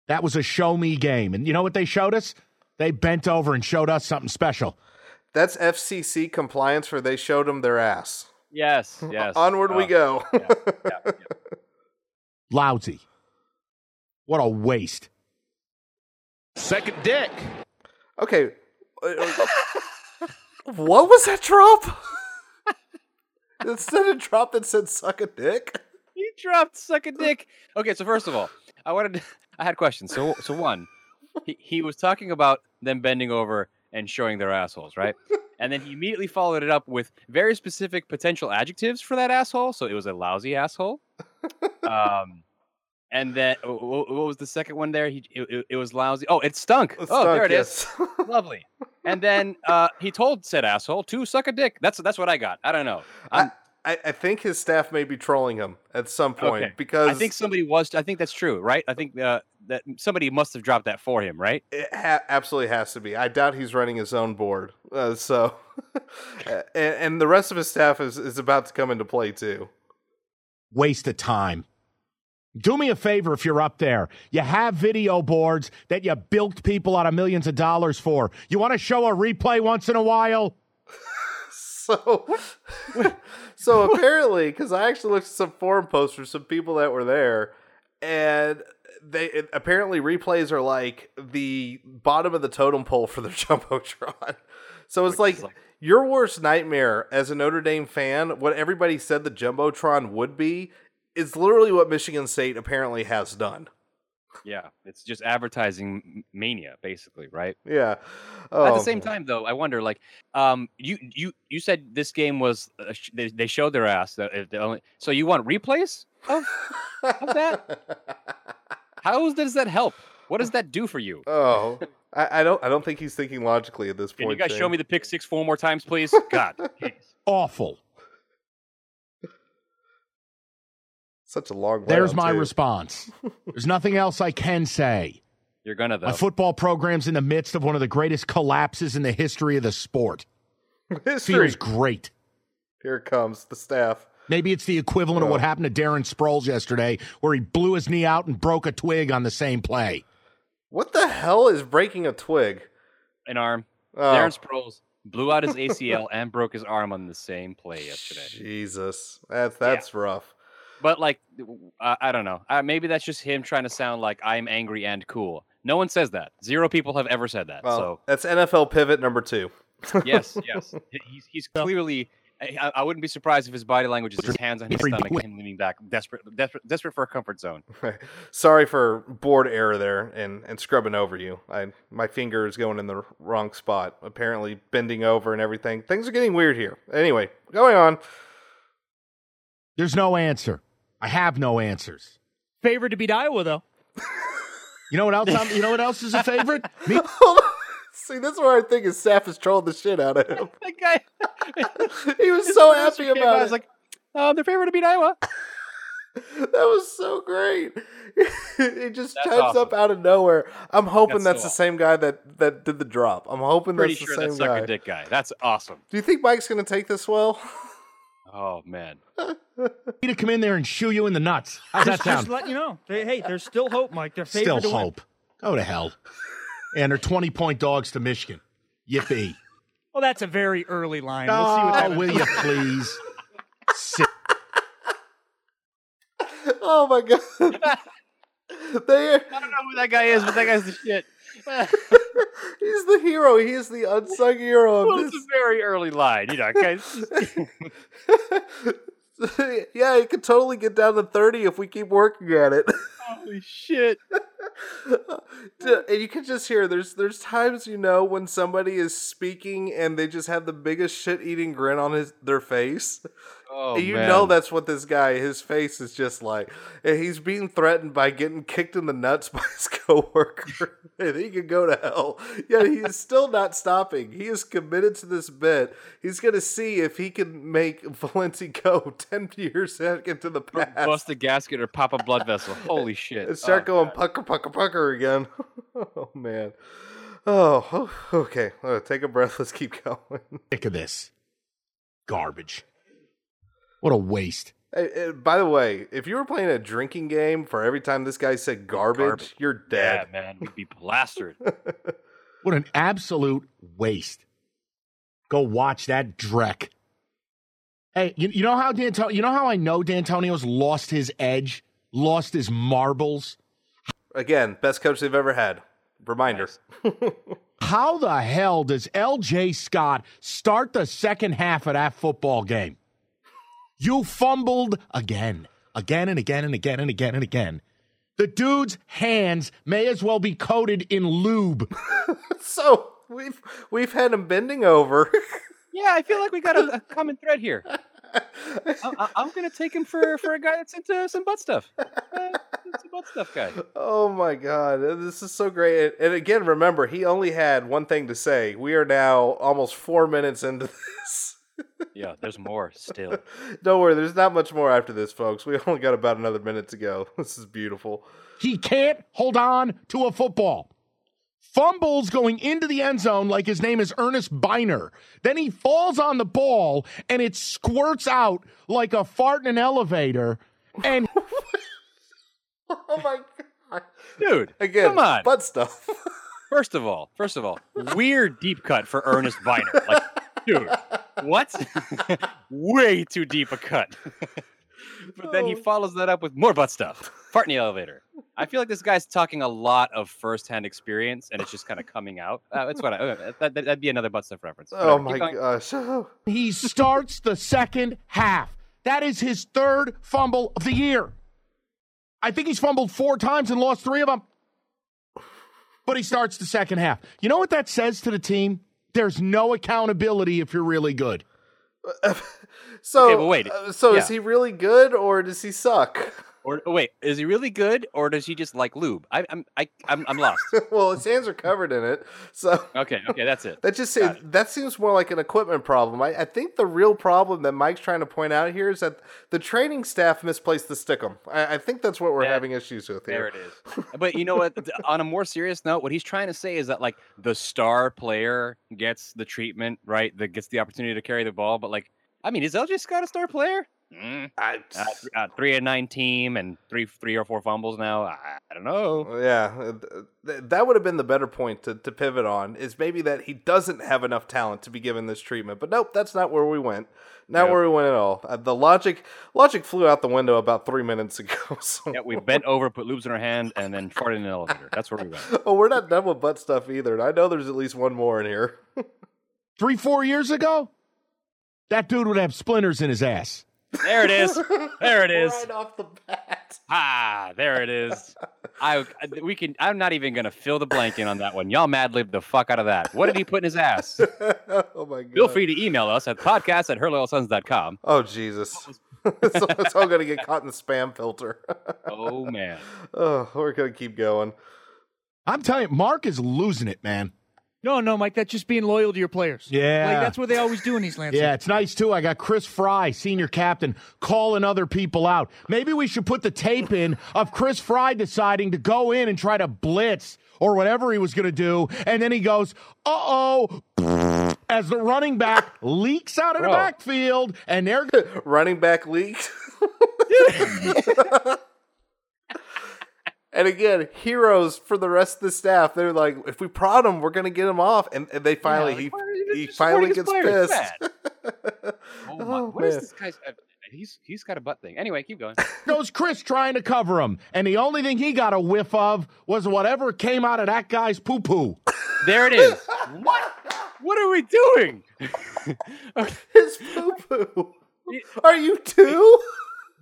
That was a show me game. And you know what they showed us? They bent over and showed us something special. That's fcc compliance for they showed them their ass Yes, yes. onward we Uh, go yeah, yeah, yeah. Lousy. What a waste. Second dick. okay uh, uh, what was that drop instead of drop that said suck a dick He dropped suck a dick. Okay, so first of all, I wanted to, I had questions. So so one, he, he was talking about them bending over and showing their assholes, right? And then he immediately followed it up with very specific potential adjectives for that asshole. So it was a lousy asshole. Um, and then wh- wh- what was the second one there? He it, it- was lousy. Oh, it stunk. It oh, there it is. yes. Lovely. And then uh, he told said asshole to suck a dick. That's that's what I got. I don't know. I, I think his staff may be trolling him at some point Okay. because I think somebody was. I think that's true, right? I think uh, that somebody must have dropped that for him, right? it ha- absolutely has to be. I doubt he's running his own board. Uh, so, and, and the rest of his staff is, is about to come into play too. Waste of time. Do me a favor if you're up there. You have video boards that you bilked people out of millions of dollars for. You want to show a replay once in a while? So, so apparently, because I actually looked at some forum posts for some people that were there, and they it, apparently replays are like the bottom of the totem pole for the jumbotron. So it's like, like- your worst nightmare as a Notre Dame fan. What everybody said the jumbotron would be is literally what Michigan State apparently has done. Yeah, it's just advertising mania, basically, right? Yeah. At Oh, the same time, though, I wonder, like, um, you you you said this game was uh, sh- they, they showed their ass. That only, so you want replays of of that? How does that help? What does that do for you? oh, I, I don't. I don't think he's thinking logically at this point. Can you guys show me the pick six four more times, please? God, jeez. Awful. Such a long. There's my too. response. There's nothing else I can say. you're gonna though. My football program's in the midst of one of the greatest collapses in the history of the sport. History. Feels great. Here comes the staff. Maybe it's the equivalent of what happened to Darren Sproles yesterday, where he blew his knee out and broke a twig on the same play. What the hell is breaking a twig? An arm. Oh, Darren Sproles blew out his ACL and broke his arm on the same play yesterday. Jesus, that's that's rough. But like, I, I don't know. Uh, maybe that's just him trying to sound like I'm angry and cool. No one says that. Zero people have ever said that. Well, so that's NFL pivot number two. yes, yes, he's he's clearly. I, I wouldn't be surprised if his body language is his hands on his stomach and him leaning back, desperate, desperate, desperate for a comfort zone. Sorry for board error there and, and scrubbing over you. I my finger is going in the wrong spot. Apparently bending over and everything. Things are getting weird here. Anyway, going on. There's no answer. I have no answers. Favorite to beat Iowa, though. You know what else? I'm, you know what else is a favorite? Me. Hold on. See, this is where I think his staff is trolling the shit out of him. That guy, He was so His happy about out, it. was like, "Oh, they're favored to beat Iowa." That was so great. he just That's chimes up out of nowhere. I'm hoping That's that's, so the same guy that, that did the drop. I'm hoping Pretty that's sure the same sucker guy. dick guy. That's awesome. Do you think Mike's going to take this well? Oh man, to come in there and shoe you in the nuts. How's that Just, just let you know. Hey, there's still hope, Mike. They're Still to win. hope. Go to hell. And they're 20 point dogs to Michigan. Yippee. Well, that's a very early line. We'll see what Oh, happens. will you please? Sit. oh my god. they I don't know who that guy is, but that guy's the shit. he's the hero. He is the unsung hero well, of it's a very early line, you know. guys. this. yeah, he could totally get down to 30 if we keep working at it. Holy shit! And you can just hear there's there's times you know when somebody is speaking and they just have the biggest shit eating grin on his their face. Oh, you man. know that's what this guy his face is just like. And he's being threatened by getting kicked in the nuts by his coworker. and he could go to hell. Yet he is still not stopping. He is committed to this bit. He's gonna see if he can make Valenti go ten years into the past. bust a gasket or pop a blood vessel. Holy shit! and start Oh, going God. pucker pucker pucker again. oh man. Oh, okay. Uh, take a breath. Let's keep going. Sick of this. Garbage. What a waste. Hey, hey, by the way, if you were playing a drinking game for every time this guy said garbage, Garbage. you're Yeah, dead. man, we'd be plastered. What an absolute waste. Go watch that dreck. Hey, you, you know how Dantonio, you know how I know Dantonio's lost his edge, lost his marbles? Again, best coach they've ever had. Reminder. How the hell does LJ Scott start the second half of that football game? You fumbled again, again and again and again and again and again. The dude's hands may as well be coated in lube. so we've we've had him bending over. yeah, I feel like we got a, a common thread here. I, am gonna take him for for a guy that's into some butt stuff. Uh, it's a butt stuff guy. oh my god, this is so great. And again, remember, he only had one thing to say. We are now almost four minutes into this. Yeah, there's more still. Don't worry, there's not much more after this, folks. We only got about another minute to go. This is beautiful. He can't hold on to a football. Fumbles going into the end zone like his name is Earnest Byner. Then he falls on the ball and it squirts out like a fart in an elevator. And Oh my god! Dude, Again, come on. butt stuff. First of all, first of all, weird deep cut for Earnest Byner. Like, dude, what? Way too deep a cut. but then he Oh. follows that up with more butt stuff. Fart in the elevator. I feel like this guy's talking a lot of firsthand experience, and it's just kind of coming out. Uh, that's what I. uh, That, that, would be another butt stuff reference. oh Whatever, my keep going. gosh! he starts the second half. That is his third fumble of the year. I think he's fumbled four times and lost three of them. But he starts the second half. You know what that says to the team? There's no accountability if you're really good. So, Okay, but wait. uh, so is he really good or does he suck? Or oh, wait, is he really good, or does he just like lube? I, I'm I, I'm I'm lost. well, his hands are covered in it, so Okay, okay, that's it. that just seems, that seems more like an equipment problem. I, I think the real problem that Mike's trying to point out here is that the training staff misplaced the stickum. I, I think that's what we're That- having issues with here. There it is. But you know what? On a more serious note, what he's trying to say is that like the star player gets the treatment, right? That gets the opportunity to carry the ball. But like, I mean, is LJ Scott a star player? Mm. I, Uh, th- uh, three and nine team and three three or four fumbles now. I, I don't know. Yeah, uh, th- that would have been the better point to, to pivot on is maybe that he doesn't have enough talent to be given this treatment. But nope, that's not where we went. Not Yep. where we went at all. Uh, the logic logic flew out the window about three minutes ago. So. Yeah, we bent over, put lubes in our hand, and then farted in an elevator. That's where we went. oh, we're not done with butt stuff either. And I know there's at least one more in here. Three, four years ago, that dude would have splinters in his ass. There it is. There it is. Right off the bat. Ah, there it is. I we can. I'm not even gonna fill the blank in on that one. Y'all mad lib the fuck out of that. What did he put in his ass? oh my god. Feel free to email us at podcast at herloyalsons.com. Oh Jesus. so it's all gonna get caught in the spam filter. Oh man. oh, we're gonna keep going. I'm telling you, Mark is losing it, man. No, no, Mike. That's just being loyal to your players. Yeah. like that's what they always do in these Lansing. Yeah, it's nice too. I got Chris Frey, senior captain, calling other people out. Maybe we should put the tape in of Chris Frey deciding to go in and try to blitz or whatever he was going to do. And then he goes, uh oh, as the running back leaks out of the backfield. And they're Running back leaked. and again, heroes for the rest of the staff. They're like, if we prod him, we're gonna get him off. And, and they finally like, he why are you he finally gets pissed. Oh, my, Oh, what is man. this guy's? Uh, he's he's got a butt thing. Anyway, keep going. goes Chris trying to cover him. And the only thing he got a whiff of was whatever came out of that guy's poo poo. There it is. What? What are we doing? His poo poo. Are you two?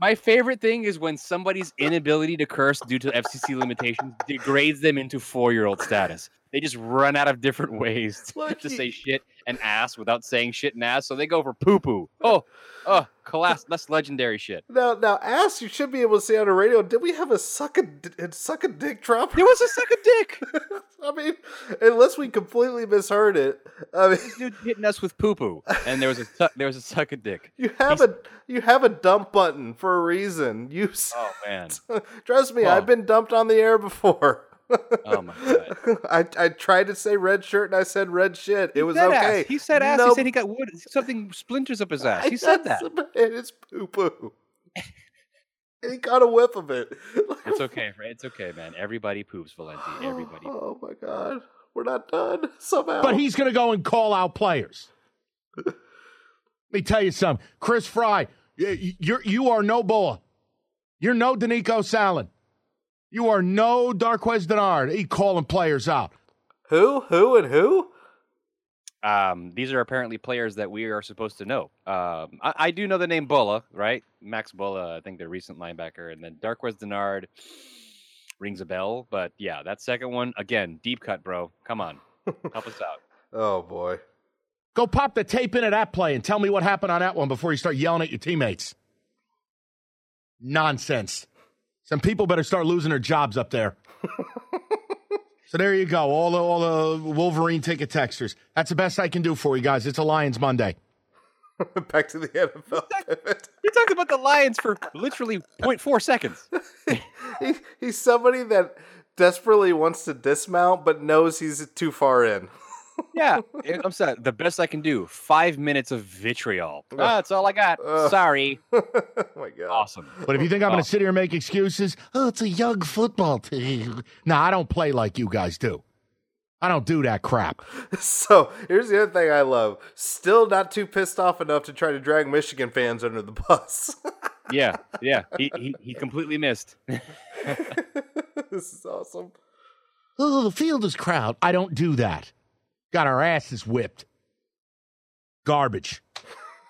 My favorite thing is when somebody's inability to curse due to FCC limitations degrades them into four-year-old status. They just run out of different ways to, to say shit and ass without saying shit and ass, so they go for poo poo. Oh, oh, class, that's legendary shit. Now, now, ass. you should be able to say on the radio. Did we have a suck a suck a dick drop? There was a suck a dick. I mean, unless we completely misheard it. I mean, Dude hitting us with poo poo, and there was a su- there was a suck a dick. you have a you have a dump button for a reason. You Oh man, trust me, Oh. I've been dumped on the air before. Oh my god. I I tried to say red shirt and I said red shit. It was okay. Ass. He said ass. Nope. He said he got wood. Something splinters up his ass. He said that. And it's poo poo. and he got a whiff of it. It's okay. It's okay, man. Everybody poops, Valenti. Everybody. Oh my god, we're not done somehow. But he's going to go and call out players. Let me tell you something. Chris Frey, y- you're, you are no Bullough. You're no Denicos Allen. You are no Darqueze Dennard. He calling players out. who, who, and who? Um, these are apparently players that we are supposed to know. Um, I, I do know the name Bullough, right? Max Bullough, I think the recent linebacker, and then Darquez Denard rings a bell. But yeah, that second one again, deep cut, bro. Come on, help us out. Oh boy. Go pop the tape into that play and tell me what happened on that one before you start yelling at your teammates. Nonsense. Some people better start losing their jobs up there. so there you go. All the, all the Wolverine ticket texters. That's the best I can do for you guys. It's a Lions Monday. Back to the NFL pivot. You talked about the Lions for literally 0.4 seconds. He, he's somebody that desperately wants to dismount but knows he's too far in. Yeah, it- I'm sorry. The best I can do. Five minutes of vitriol. Ugh. Ah, that's all I got. Ugh. Sorry. oh my god. Awesome. But if you think I'm going Oh. to sit here and make excuses, oh, it's a young football team. No, I don't play like you guys do. I don't do that crap. So here's the other thing I love. Still not too pissed off enough to try to drag Michigan fans under the bus. Yeah, yeah. He he, he completely missed. this is awesome. Oh, the field is crowd. I don't do that. Got our asses whipped. Garbage.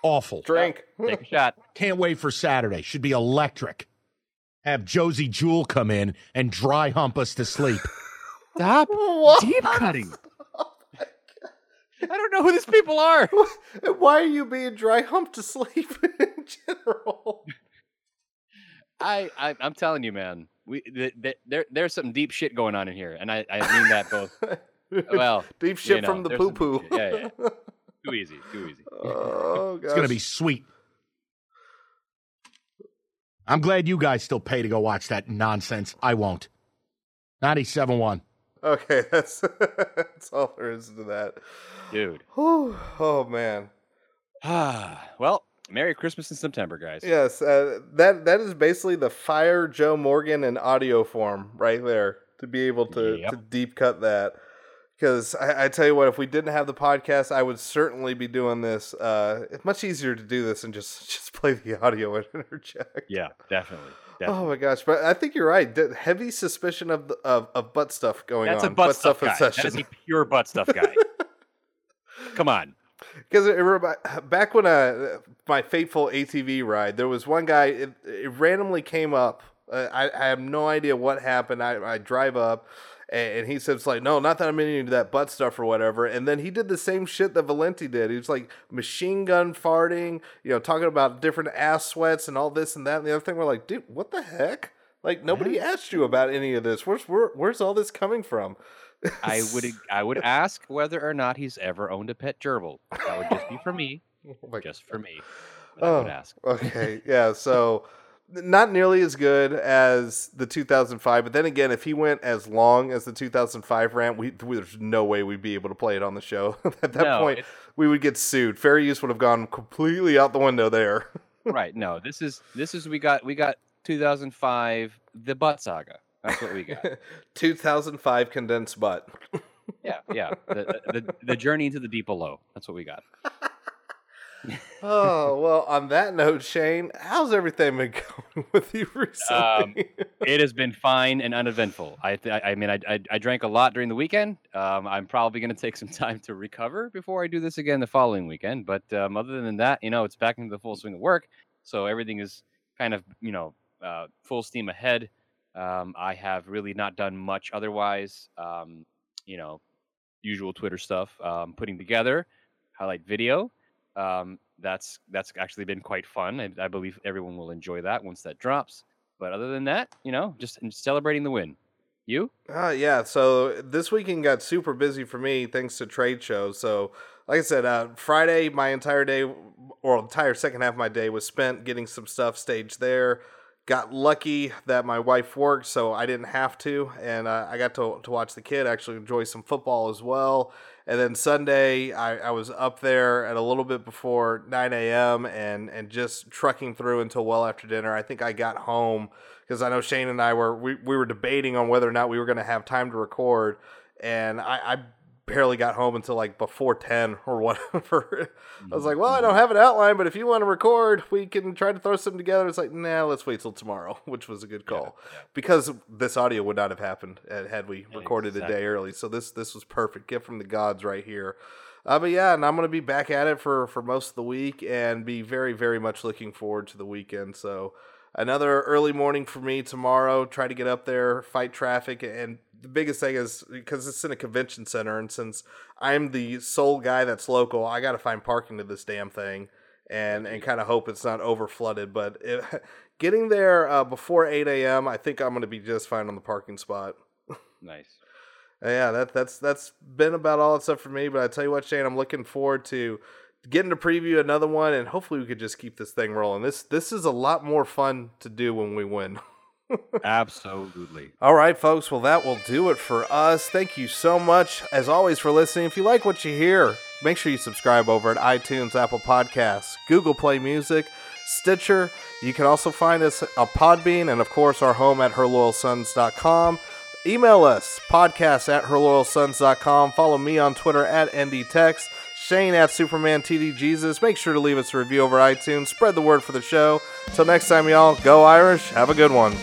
Awful. Drink. Take a shot. Can't wait for Saturday. Should be electric. Have Josie Jewel come in and dry hump us to sleep. Stop What? deep cutting. Oh I don't know who these people are. Why are you being dry humped to sleep in general? I, I I'm telling you, man. We th- th- there there's some deep shit going on in here, and I, I mean that both. Well, Deep shit you know, from the poo poo. Yeah, yeah. Too easy, too easy. Oh, It's going to be sweet. I'm glad you guys still pay to go watch that nonsense. I won't. 97 1. Okay, that's that's all there is to that. Dude. Whew. Oh man. Ah, well, Merry Christmas in September, guys. Yes, uh, that that is basically the fire Joe Morgan in audio form right there to be able to, Yep. to deep cut that. Because I, I tell you what, if we didn't have the podcast, I would certainly be doing this. Uh, it's much easier to do this and just just play the audio and interject. Yeah, definitely. definitely. Oh my gosh! But I think you're right. Heavy suspicion of the, of, of butt stuff going That's on. a butt, stuff guy. That obsession. is a pure butt stuff guy. Come on. Because back when uh, my fateful ATV ride, there was one guy. It, it randomly came up. Uh, I, I have no idea what happened. I, I drive up, and, and he says like, "No, not that I'm into that butt stuff or whatever." And then he did the same shit that Valenti did. He was like machine gun farting, you know, talking about different ass sweats and all this and that and the other thing. We're like, dude, what the heck? Like nobody asked you about any of this. Where's where, where's all this coming from? I would I would ask whether or not he's ever owned a pet gerbil. That would just be for me. Oh Just for me. But I would Oh. ask. Okay, yeah. So not nearly as good as the 2005, but then again, if he went as long as the 2005 rant, we there's no way we'd be able to play it on the show. At that No, point, it- we would get sued. Fair use would have gone completely out the window there. Right. No, this is this is we got we got 2005 the butt saga. That's what we got. 2005 condensed butt. Yeah, yeah. The, the the journey into the deep below. That's what we got. Oh well. On that note, Shane, how's everything been going with you recently? Um, It has been fine and uneventful. I th- I I mean I, I I drank a lot during the weekend. Um, I'm probably going to take some time to recover before I do this again the following weekend. But um, other than that, you know, it's back into the full swing of work. So everything is kind of you know uh, full steam ahead. Um, I have really not done much otherwise. Um, you know, usual Twitter stuff. Um, putting together highlight video. Um, that's that's actually been quite fun. I, I believe everyone will enjoy that once that drops. But other than that, you know, just celebrating the win. You? Uh, yeah, so this weekend got super busy for me thanks to trade shows. So, like I said, uh, Friday, my entire day, or entire second half of my day, was spent getting some stuff staged there. Got lucky that my wife worked, so I didn't have to, and uh, I got to, to watch the kid actually enjoy some football as well. And then Sunday, I, I was up there at a little bit before 9 a.m. and and just trucking through until well after dinner. I think I got home because I know Shane and I were we, we were debating on whether or not we were going to have time to record, and I, I barely got home until like before 10 or whatever. I was like, well, I don't have an outline, but if you want to record, we can try to throw something together. It's like, nah, let's wait till tomorrow, which was a good call because this audio would not have happened had had we recorded a day early. So this this was perfect. Gift from the gods right here. Uh, but yeah, and I'm gonna be back at it for for most of the week and be very very much looking forward to the weekend. So another early morning for me tomorrow. Try to get up there, fight traffic, and the biggest thing is because it's in a convention center, and since I'm the sole guy that's local, I got to find parking to this damn thing, and and kind of hope it's not over flooded. But it, getting there uh, before 8 a.m., I think I'm gonna be just fine on the parking spot. Nice. Uh, Yeah, that that's that's been about all it's up for me. But I tell you what, Shane, I'm looking forward to getting to preview another one, and hopefully we could just keep this thing rolling. This this is a lot more fun to do when we win. Absolutely. All right, folks. Well, that will do it for us. Thank you so much, as always, for listening. If you like what you hear, make sure you subscribe over at iTunes, Apple Podcasts, Google Play Music, Stitcher. You can also find us a Podbean and, of course, our home at herloyalsons.com. Email us, podcast at herloyalsons.com. Follow me on Twitter at NDText. Shane at Superman TD Jesus. Make sure to leave us a review over iTunes. Spread the word for the show. Till next time, y'all, go Irish. Have a good one.